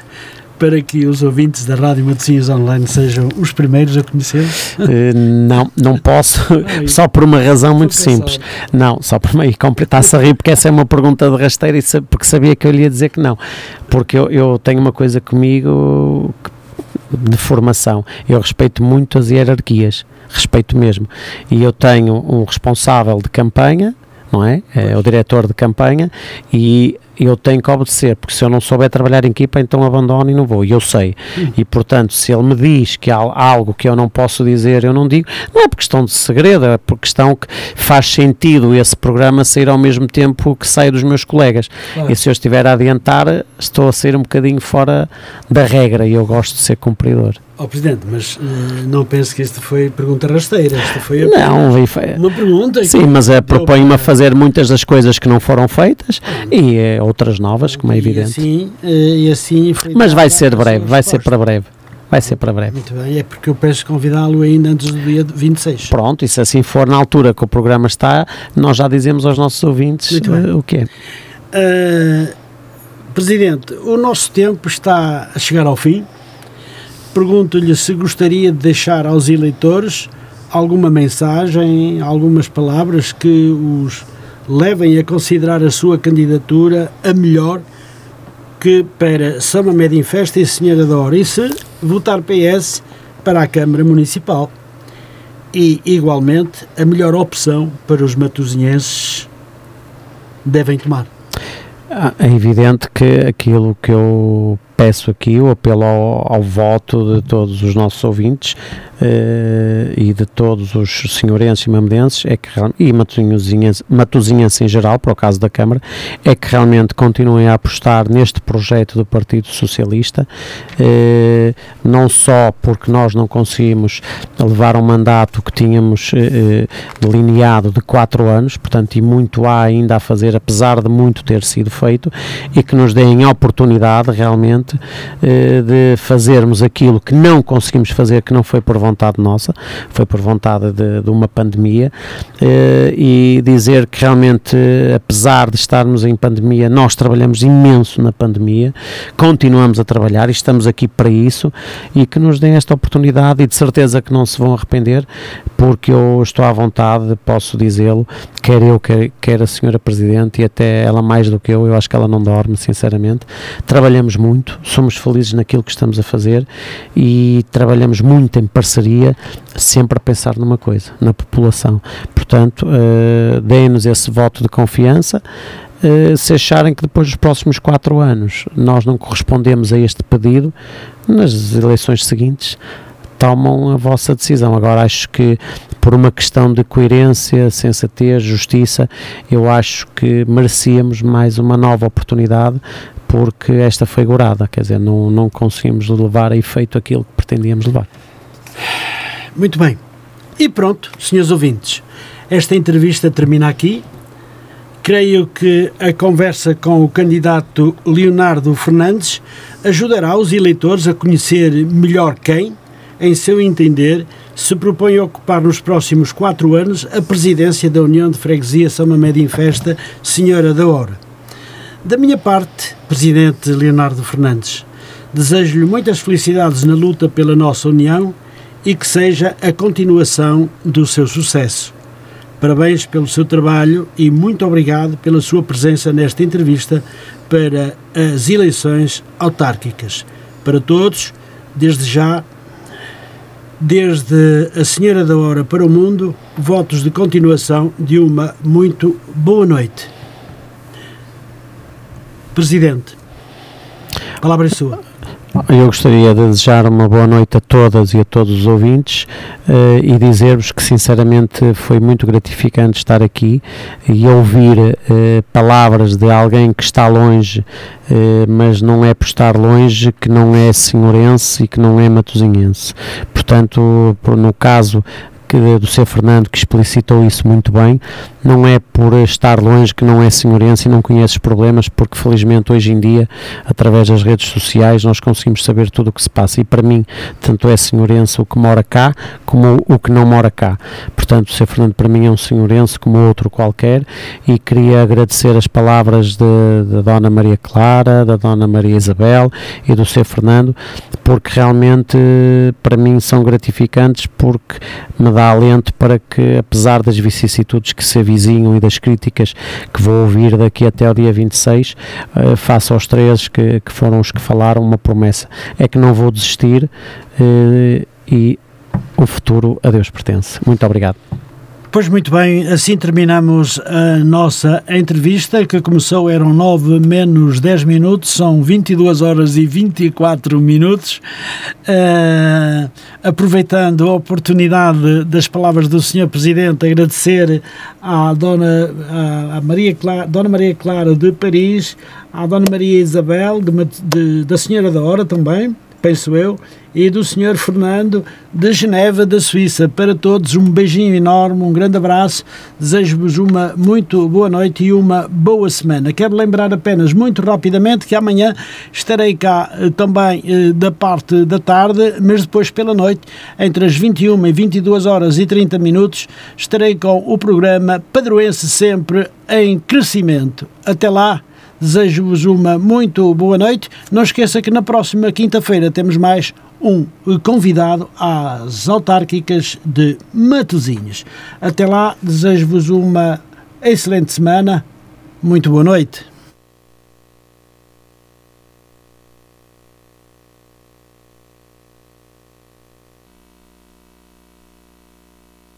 para que os ouvintes da Rádio Matosinhos Online sejam os primeiros a conhecer? Eh, não, não posso, <laughs> Ai. só por uma razão muito simples. Não, só por meio completar-se a rir, porque essa é uma pergunta de rasteira e porque sabia que eu lhe ia dizer que não. Porque eu, eu tenho uma coisa comigo que- de formação, eu respeito muito as hierarquias, respeito mesmo. E eu tenho um responsável de campanha, não é? É o diretor de campanha e eu tenho que obedecer, porque se eu não souber trabalhar em equipa, então abandono e não vou, e eu sei. E portanto, se ele me diz que há algo que eu não posso dizer, eu não digo, não é por questão de segredo, é por questão que faz sentido esse programa sair ao mesmo tempo que sai dos meus colegas. Claro. E se eu estiver a adiantar, estou a sair um bocadinho fora da regra e eu gosto de ser cumpridor. Ó Presidente, mas eh, não pense que esta foi pergunta rasteira, esta foi Não, foi- uma pergunta. Sim, mas é, deu proponho-me a fazer muitas das coisas que não foram feitas e eh, outras novas, como é E evidente. assim, eh, e assim foi Mas vai ser breve, vai ser para breve. Vai ser para breve. Muito bem, é porque eu peço convidá-lo ainda antes do dia 26. Pronto, e se assim for na altura que o programa está, nós já dizemos aos nossos ouvintes eh, o que é. Uh, Presidente, o nosso tempo está a chegar ao fim. Pergunto-lhe se gostaria de deixar aos eleitores alguma mensagem, algumas palavras que os levem a considerar a sua candidatura a melhor que para Sama Medim Festa e Senhora da Hora e se votar PS para a Câmara Municipal e igualmente a melhor opção para os matosinhenses devem tomar. Ah, É evidente que aquilo que eu peço aqui, o apelo ao, ao voto de todos os nossos ouvintes eh, e de todos os senhorenses e mamedenses é que, e matosinhenses em geral, para o caso da Câmara, é que realmente continuem a apostar neste projeto do Partido Socialista, eh, não só porque nós não conseguimos levar um mandato que tínhamos eh, delineado de quatro anos, portanto, e muito há ainda a fazer, apesar de muito ter sido feito, e que nos deem a oportunidade realmente eh, de fazermos aquilo que não conseguimos fazer, que não foi por vontade nossa, foi por vontade de, de uma pandemia, eh, e dizer que realmente, apesar de estarmos em pandemia, nós trabalhamos imenso na pandemia, continuamos a trabalhar e estamos aqui para isso, e que nos deem esta oportunidade e de certeza que não se vão arrepender, porque eu estou à vontade, posso dizê-lo, quer eu, quer, quer a senhora Presidente, e até ela mais do que eu, eu acho que ela não dorme, sinceramente. Trabalhamos muito, somos felizes naquilo que estamos a fazer e trabalhamos muito em parceria, sempre a pensar numa coisa, na população. Portanto, eh, deem-nos esse voto de confiança. Eh, se acharem que depois dos próximos quatro anos nós não correspondemos a este pedido, nas eleições seguintes tomam a vossa decisão. Agora acho que por uma questão de coerência, sensatez, justiça, eu acho que merecíamos mais uma nova oportunidade porque esta foi gorada, quer dizer, não, não conseguimos levar a efeito aquilo que pretendíamos levar. Muito bem. E pronto, senhores ouvintes, esta entrevista termina aqui. Creio que a conversa com o candidato Leonardo Fernandes ajudará os eleitores a conhecer melhor quem, em seu entender, se propõe a ocupar nos próximos quatro anos a presidência da União de Freguesia São Mamede em Festa, Senhora da Hora. Da minha parte, Presidente Leonardo Fernandes, desejo-lhe muitas felicidades na luta pela nossa União e que seja a continuação do seu sucesso. Parabéns pelo seu trabalho e muito obrigado pela sua presença nesta entrevista para as eleições autárquicas. Para todos, desde já, desde a Senhora da Hora para o Mundo, votos de continuação de uma muito boa noite. Presidente, a palavra é sua. Eu gostaria de desejar uma boa noite a todas e a todos os ouvintes uh, e dizer-vos que, sinceramente, foi muito gratificante estar aqui e ouvir uh, palavras de alguém que está longe, uh, mas não é por estar longe que não é senhorense e que não é matosinhense. Portanto, no caso do Sr. Fernando que explicitou isso muito bem. Não é por estar longe que não é senhorense e não conhece os problemas, porque felizmente hoje em dia, através das redes sociais, nós conseguimos saber tudo o que se passa. E para mim, tanto é senhorense o que mora cá, como o que não mora cá. Portanto, o Sr. Fernando para mim é um senhorense como outro qualquer e queria agradecer as palavras da Dona Maria Clara, da Dona Maria Isabel e do Sr. Fernando, porque realmente para mim são gratificantes porque me dá alento para que, apesar das vicissitudes que se avizinham e das críticas que vou ouvir daqui até o dia 26, uh, faça aos três que, que foram os que falaram uma promessa. É que não vou desistir uh, e o futuro a Deus pertence. Muito obrigado. Pois muito bem, assim terminamos a nossa entrevista, que começou, eram 9 menos 10 minutos, são 22 horas e 24 minutos. Uh, aproveitando a oportunidade das palavras do Sr. Presidente, agradecer à Dona, à, Maria, Clara, Dona Maria Clara de Paris, à Dona Maria Isabel, de, de, da Senhora da Hora também, penso eu, e do Sr. Fernando de Geneva, da Suíça. Para todos, um beijinho enorme, um grande abraço. Desejo-vos uma muito boa noite e uma boa semana. Quero lembrar apenas muito rapidamente que amanhã estarei cá eh, também eh, da parte da tarde, mas depois pela noite, entre as 21 e 22 horas e 30 minutos, estarei com o programa Padroense Sempre em Crescimento. Até lá. Desejo-vos uma muito boa noite. Não esqueça que na próxima quinta-feira temos mais um convidado às autárquicas de Matosinhos. Até lá, desejo-vos uma excelente semana. Muito boa noite.